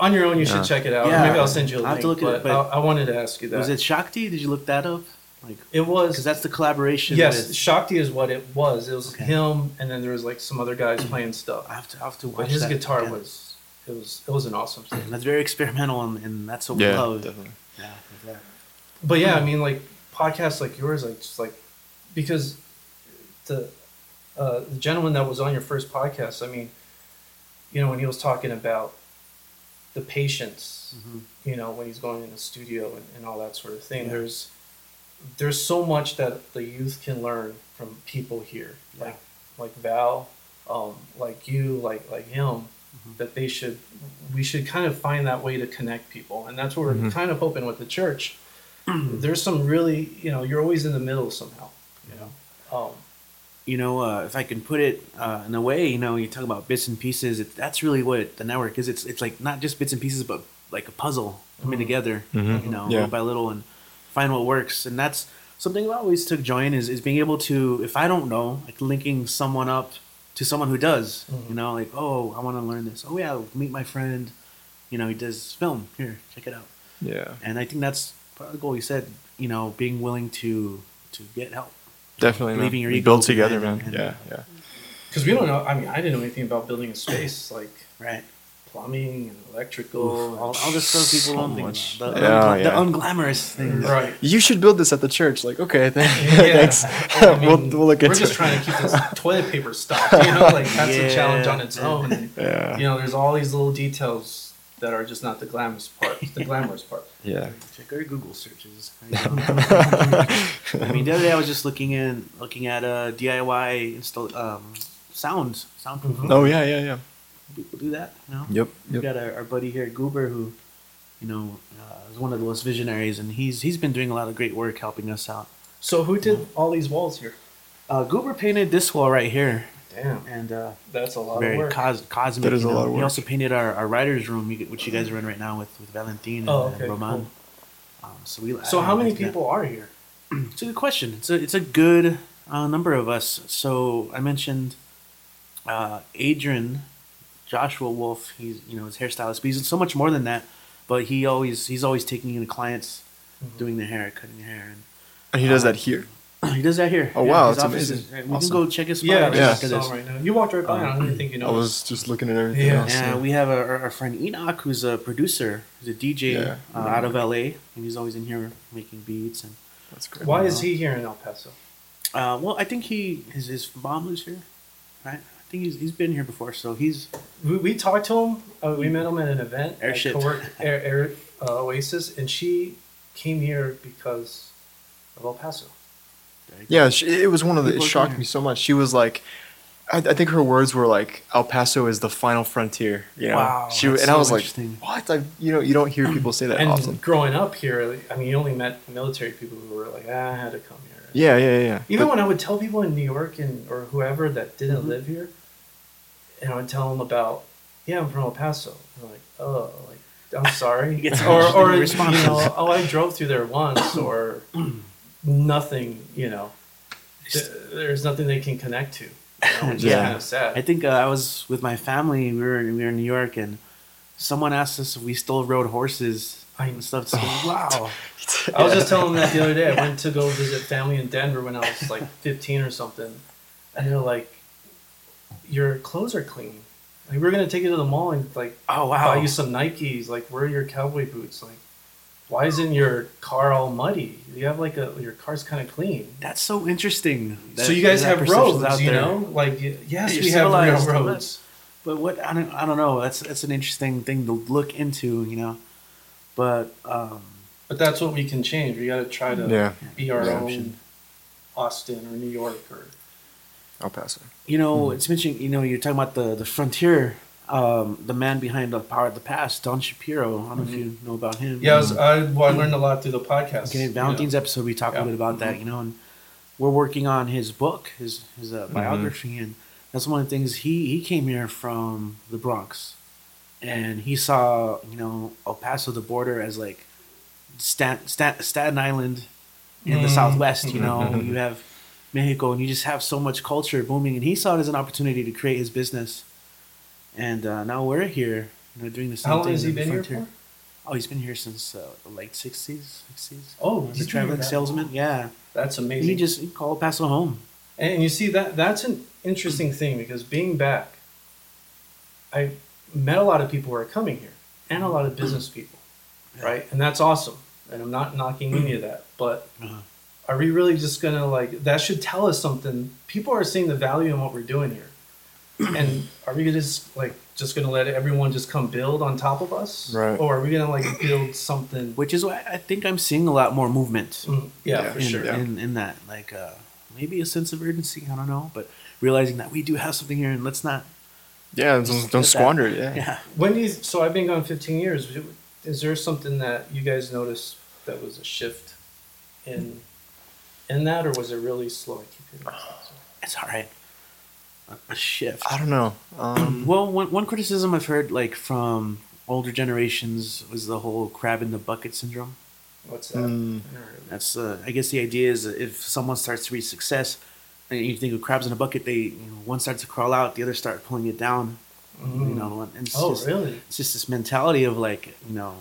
on your own? You Yeah. should check it out. Yeah. Maybe I'll send you a I'll have to look at but it, but- I, I wanted to ask you that. Was it Shakti? Did you look that up? Like, It was. because that's the collaboration. yes, with- Shakti is what it was. It was Okay. him, and then there was like some other guys *clears throat* playing stuff. I have to. I have to watch. But his that guitar again. was. It was. It was an awesome thing. That's very experimental, and, and that's what we Yeah, love. definitely. Yeah. like that. But yeah, I mean, like podcasts like yours, like just like because the uh, the gentleman that was on your first podcast, I mean, you know, when he was talking about the patience, Mhm. you know, when he's going in the studio and, and all that sort of thing. Yeah. There's there's so much that the youth can learn from people here, Yeah. like like Val, um, like you, like like him. Mhm. That they should, we should kind of find that way to connect people, and that's what we're Mhm. kind of hoping with the church. *clears throat* There's some really, you know, you're always in the middle somehow, you know. Um, you know, uh, if I can put it uh, in a way, you know, you talk about bits and pieces. It, that's really what the network is. It's it's like not just bits and pieces, but like a puzzle coming Mhm. together. Mhm. You know, Yeah. little by little, and find what works. And that's something I always took joy in is, is being able to, if I don't know, like linking someone up to someone who does. Mhm. You know, like oh, I want to learn this. Oh yeah, meet my friend. You know, he does film. Here, check it out. Yeah. And I think that's part of the goal. You said, you know, being willing to to get help. Definitely. man. Leaving your We ego build together, man. and- yeah, yeah. Because we don't know. I mean, I didn't know anything about building a space like Right. Plumbing and electrical. All, all the stuff people So don't think much. about. The, Yeah, ungla- the unglamorous things. right. You should build this at the church. Like, okay, th- *laughs* Yeah. thanks. *laughs* I mean, we'll, we'll look we're just trying to keep this *laughs* toilet paper stocked. You know, like that's a challenge on its own. And, Yeah. you know, there's all these little details that are just not the glamorous part. The glamorous part. Yeah. Check our Google searches. I mean, the other day I was just looking in, looking at uh, DIY install um, sound, soundproofing. Oh yeah, yeah, yeah. People do that, you know. Yep. We Yep. got our, our buddy here, Goober, who, you know, uh, is one of the most visionaries, and he's he's been doing a lot of great work helping us out. So who did all these walls here? Uh, Goober painted this wall right here, Damn, and uh, that's a lot very of work. cos- cosmic. That is you a lot know. of He also painted our, our writers' room, which you guys are in right now with with Valentin and, Oh, and okay, Roman. cool. Um, so we. So I- how many think that- people are here? *clears throat* It's a good question. It's a it's a good uh, number of us. So I mentioned uh, Adrian, Joshua Wolf. He's you know his hairstylist, but he's so much more than that. But he always he's always taking in the clients, Mm-hmm. doing their hair, cutting their hair, And he does that here. *clears throat* he does that here. Oh, wow, his that's amazing. is- we Awesome. can go check his spot Yeah, right Yeah. after this. right now. You walked right by. I don't even think you know. I was just looking at everything Yeah. else. And Yeah. we have our, our friend Enoch, who's a producer, he's a DJ Yeah. uh, out of LA, and he's always in here making beats. And That's great. Why is he here in El Paso? uh, well, I think he his his mom lives here, right? I think he's he's been here before, so he's We, we talked to him. Uh, we met him at an event. at Cowork Air, Air uh, Oasis, and she came here because of El Paso. Yeah, she, it was one of the. It People are shocked me so much. She was like, I, I think her words were like, "El Paso is the final frontier." You know? Wow, She that's and I was like, "What? I, you know, you don't hear people say that and often." growing up here, I mean, you only met military people who were like, ah, I had to come here. Yeah, yeah, yeah. Even But- when I would tell people in New York and or whoever that didn't Mhm. live here, and I would tell them about, yeah, I'm from El Paso. They're like, oh, like I'm *laughs* sorry, You get some or or you know, oh, I drove through there once, *coughs* or nothing. You know, Th- there's nothing they can connect to. You know, *laughs* Yeah. kind of sad. I think uh, I was with my family. We were we were in New York, and someone asked us if we still rode horses and stuff. So, *laughs* wow, I was just telling them that the other day. I went to go visit family in Denver when I was like 15 or something, and they're like, "Your clothes are clean. Like, we're gonna take you to the mall and like oh wow. buy you some Nikes. Like, where are your cowboy boots? Like, why isn't your car all muddy? You have like a your car's kind of clean. That's so interesting. so you guys that have perception's roads, you know? Like, yes, You're we have real civilized, but- roads. But what I don't I don't know. That's that's an interesting thing to look into, you know. But um, But that's what we can change. We got to try to yeah, be our Yeah. own Austin or New York or El Paso. you know, it's mentioning. You know, you're talking about the the frontier. Um, the man behind the power at the pass, Don Shapiro. I don't know if you know about him. yeah. I, was, I, well, I learned a lot through the podcast. Okay, you know. Valentine's episode, we talked Yeah. a bit about that, you know, and we're working on his book, his his uh, biography, and that's one of the things. He he came here from the Bronx, and he saw you know El Paso, the border, as like Stat, Stat, Staten Island in the Mm. Southwest. You know, you have Mexico, and you just have so much culture booming, and he saw it as an opportunity to create his business. And uh, now we're here, you know, doing the same How long thing has he been here for? Oh, he's been here since uh, the late sixties, sixties. Oh, He's a traveling salesman. long. Yeah, That's and amazing. he just he called Paso home. And you see that that's an interesting thing because being back, I met a lot of people who are coming here and a lot of business people, right? And that's awesome. And I'm not knocking any of that, but Uh-huh. Are we really just gonna like that should tell us something? People are seeing the value in what we're doing here, *clears throat* and are we gonna just like just gonna let everyone just come build on top of us, Right. Or are we gonna like build something? Which is why I think I'm seeing a lot more movement. Mm, yeah, Yeah, for in, sure. yeah. in, in that, like uh, maybe a sense of urgency. I don't know, but realizing that we do have something here, and let's not. Yeah, don't, don't get that- squander it. Yeah. Yeah, When you, so I've been gone 15 years. Is there something that you guys noticed that was a shift in in that, or was it really slow? I keep hearing that. it's all right. A, a shift. I don't know. Um, *clears throat* Well, one one criticism I've heard like from older generations was the whole crab in the bucket syndrome. What's that? Mm. I never heard of that. That's uh, I guess the idea is if someone starts to reach success, and you think of crabs in a bucket, they you know, one starts to crawl out, the other start pulling it down. You know, and it's Oh, just, really? it's just this mentality of like you know,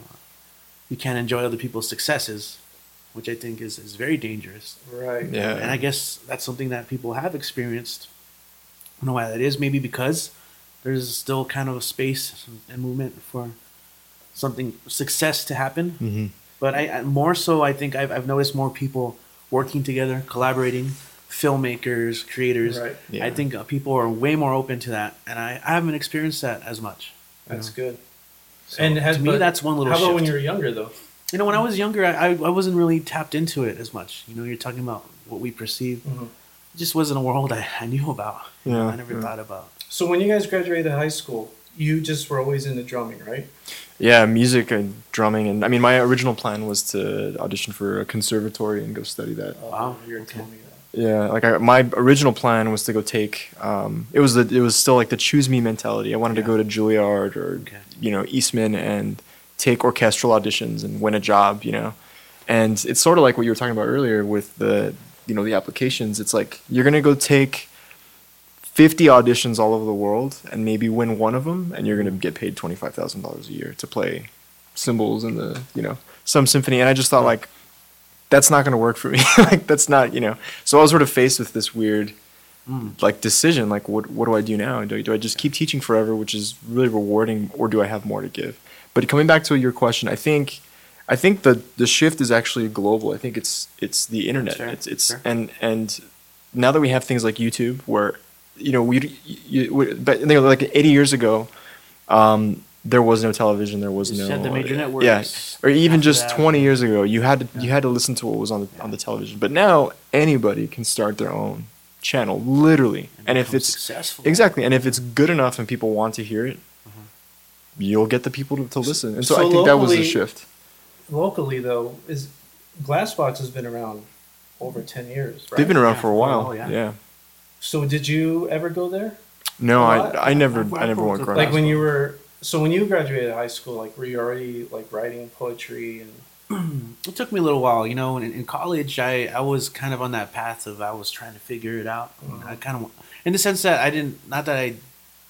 you can't enjoy other people's successes, which I think is is very dangerous. Right. Yeah. And I guess that's something that people have experienced don't know why that is. Maybe because there's still kind of a space and movement for something success to happen. Mm-hmm. But I, I more so, I think I've, I've noticed more people working together, collaborating, filmmakers, creators. Right. Yeah. I think uh, people are way more open to that, and I, I haven't experienced that as much. That's know. good. So, and has, to me, that's one little. How about when you were younger though? You know, when I was younger, I, I I wasn't really tapped into it as much. You know, you're talking about what we perceive. Mhm. It just wasn't a world I, I knew about. You know, Yeah, I never yeah. thought about. So when you guys graduated high school, you just were always into drumming, right? Yeah, music and drumming, and I mean, my original plan was to audition for a conservatory and go study that. Wow, Oh, You're okay. telling me that. Yeah, like I, my original plan was to go take. Um, it was the it was still like the choose me mentality. I wanted to go to Juilliard or Okay. you know Eastman and take orchestral auditions and win a job. You know, and it's sort of like what you were talking about earlier with the you know the applications. It's like you're gonna go take. 50 auditions all over the world and maybe win one of them and you're going to get paid $25,000 a year to play cymbals in the, you know, some symphony and I just thought like that's not going to work for me. *laughs* like that's not, you know. So I was sort of faced with this weird Mm. like decision like what what do I do now? Do do I just keep teaching forever, which is really rewarding or do I have more to give? But coming back to your question, I think I think the the shift is actually global. I think it's it's the internet. Sure, It's it's sure. and and now that we have things like YouTube where you know we you, we- but you know, like 80 years ago um there was no television, there was You no the major networks. Yeah. Or even just that, 20 years ago, you had to you had to listen to what was on the on the television. But now anybody can start their own channel, literally. And, if it's successful, exactly, and if it's good enough and people want to hear it. You'll get the people to, to listen. And so, So I think that was the shift. Locally though, is Glassbox has been around over ten years, right? They've been around Yeah, for a while. while, yeah. yeah. So did you ever go there? No, I I never I've- I never went worked grad. Like when you were so when you graduated high school, like were you already like writing poetry and *clears throat* it took me a little while, you know. In, in college, I, I was kind of on that path of I was trying to figure it out. And I kind of, in the sense that I didn't, not that I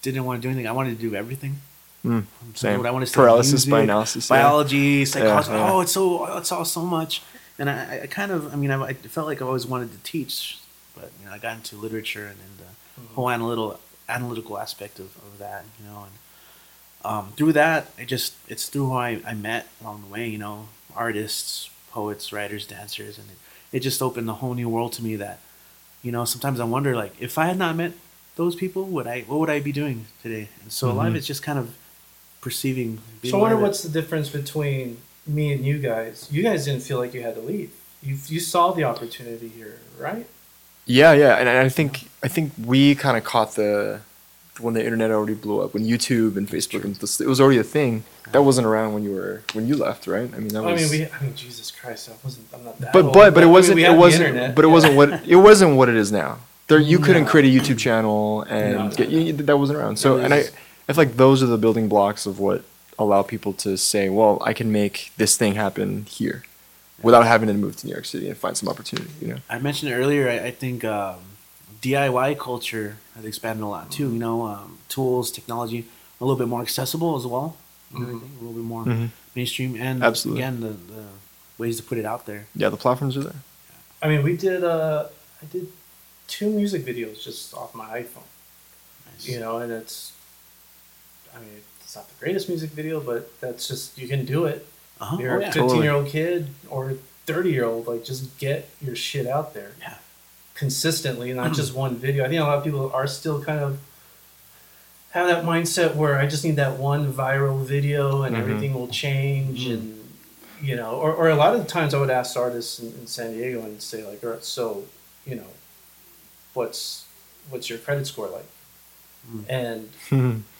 didn't want to do anything. I wanted to do everything. Mm, same. I wanted to study Paralysis by music, analysis. yeah. biology, psychology. yeah. Oh, it's so it's all so much. And I, I kind of, I mean, I, I felt like I always wanted to teach, but you know, I got into literature and, and the whole analytical analytical aspect of, of that, you know, and um, through that, it just it's through who I, I met along the way, you know, artists, poets, writers, dancers, and it, it just opened a whole new world to me. That you know, sometimes I wonder, like, if I had not met those people, would I what would I be doing today? And so a lot of Mhm. it's just kind of perceiving. being So I wonder what's the difference between me and you guys. You guys didn't feel like you had to leave. You you saw the opportunity here, right? Yeah, yeah, and I think I think we kind of caught the when the internet already blew up, when YouTube and Facebook and this, it was already a thing. That wasn't around when you were when you left, right? I mean, that I was. mean, we. I mean, Jesus Christ, I wasn't. I'm not that. but old, but but I it wasn't we it wasn't but it wasn't what it wasn't what it is now. There you couldn't No. create a YouTube channel and No, no, get, no. you, that wasn't around. So It and I was- I feel like those are the building blocks of what allow people to say, well, I can make this thing happen here, without having to move to New York City and find some opportunity. You know. I mentioned earlier, I, I think um, DIY culture has expanded a lot too. You know, um, tools, technology, a little bit more accessible as well. You know, I Mhm. think a little bit more Mhm. mainstream, and Absolutely. again, the, the ways to put it out there. Yeah, the platforms are there. I mean, we did. Uh, I did two music videos just off my iPhone. Nice. You know, and it's. I mean, it's not the greatest music video, but that's just you can do it. Uh-huh. You're Oh, a 15 year old kid or 30 year old, like just get your shit out there Yeah. consistently, not *clears throat* just one video. I think a lot of people are still kind of have that mindset where I just need that one viral video and Mhm. everything will change Mhm. and you know, or, or a lot of the times I would ask artists in, in San Diego and say like, all right, so, you know, what's what's your credit score like? Mm. And *laughs*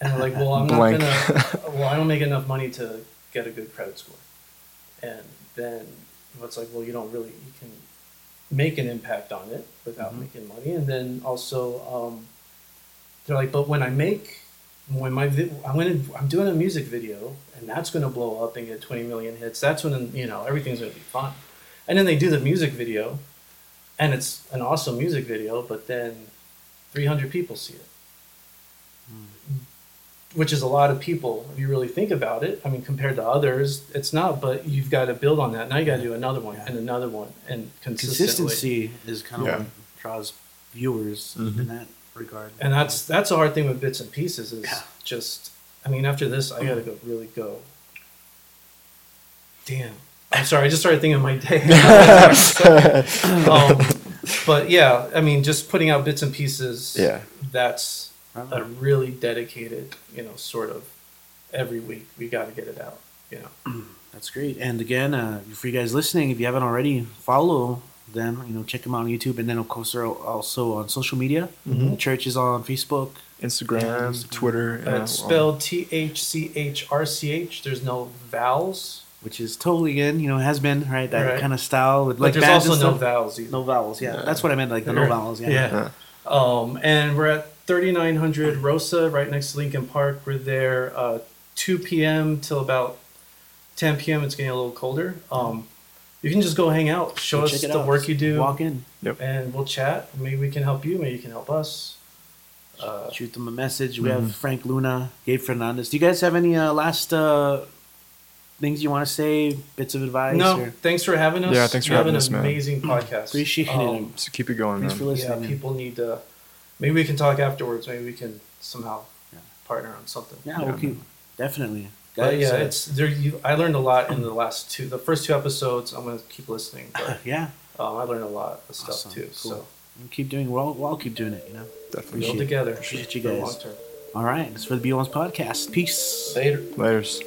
and they're like, well, I'm Blank. not gonna. *laughs* Well, I don't make enough money to get a good credit score. And then it's like, well, you don't really. You can make an impact on it without Mhm. making money. And then also, um, they're like, but when I make, when my vi- I'm gonna, I'm doing a music video, and that's gonna blow up and get 20 million hits. That's when you know everything's gonna be fun. And then they do the music video, and it's an awesome music video, but then 300 people see it which is a lot of people if you really think about it i mean compared to others it's not but you've got to build on that now you got to do another one Yeah. and another one and Consistency is kind of Yeah. what draws viewers Mhm. in that regard. and that's that's a hard thing with bits and pieces is Yeah. just i mean after this i gotta go really go damn i'm sorry i just started thinking of my day *laughs* *laughs* um, but yeah i mean just putting out bits and pieces Yeah. that's a really dedicated you know sort of every week we got to get it out you know *clears throat* That's great. And again, uh, for you guys listening, if you haven't already, follow them. You know, check them out on YouTube, and then of course they're also on social media. thChrch is on Facebook. Instagram, Instagram. Twitter. yeah, it's spelled t-h-c-h-r-c-h there's no vowels which is totally in, you know, has been right that Right. kind of style with but like there's also no vowels either No vowels, yeah. Yeah. That's what I meant, like the no vowels, yeah. Yeah. Um, and we're at 3900 Rosa, right next to Lincoln Park. We're there uh, 2 p.m. till about 10 p.m. It's getting a little colder. Um, you can just go hang out, show Go us check it the out. work you do, Walk in, and we'll chat. Maybe we can help you. Maybe you can help us. Uh, shoot them a message. We have Frank Luna, Gabe Fernandez. Do you guys have any uh, last uh, things you want to say? Bits of advice? no, Or? thanks for having us. Yeah, thanks for you have having an us, man. amazing podcast. Appreciate it. Um, So keep it going, Thanks man. for listening. yeah, people need to. Maybe we can talk afterwards. Maybe we can somehow Yeah. partner on something. Yeah, Yeah. we'll keep definitely. But yeah, uh, it's there. You, I learned a lot in the last two, the first two episodes. I'm gonna keep listening, but *laughs* yeah. um, I learned a lot of stuff Awesome. too. Cool. So We'll keep doing. We'll, we'll keep doing it. You know. Definitely. build Appreciate- together. appreciate you for guys. long term. All right. That's for the B1's podcast. Peace. Later. Laters.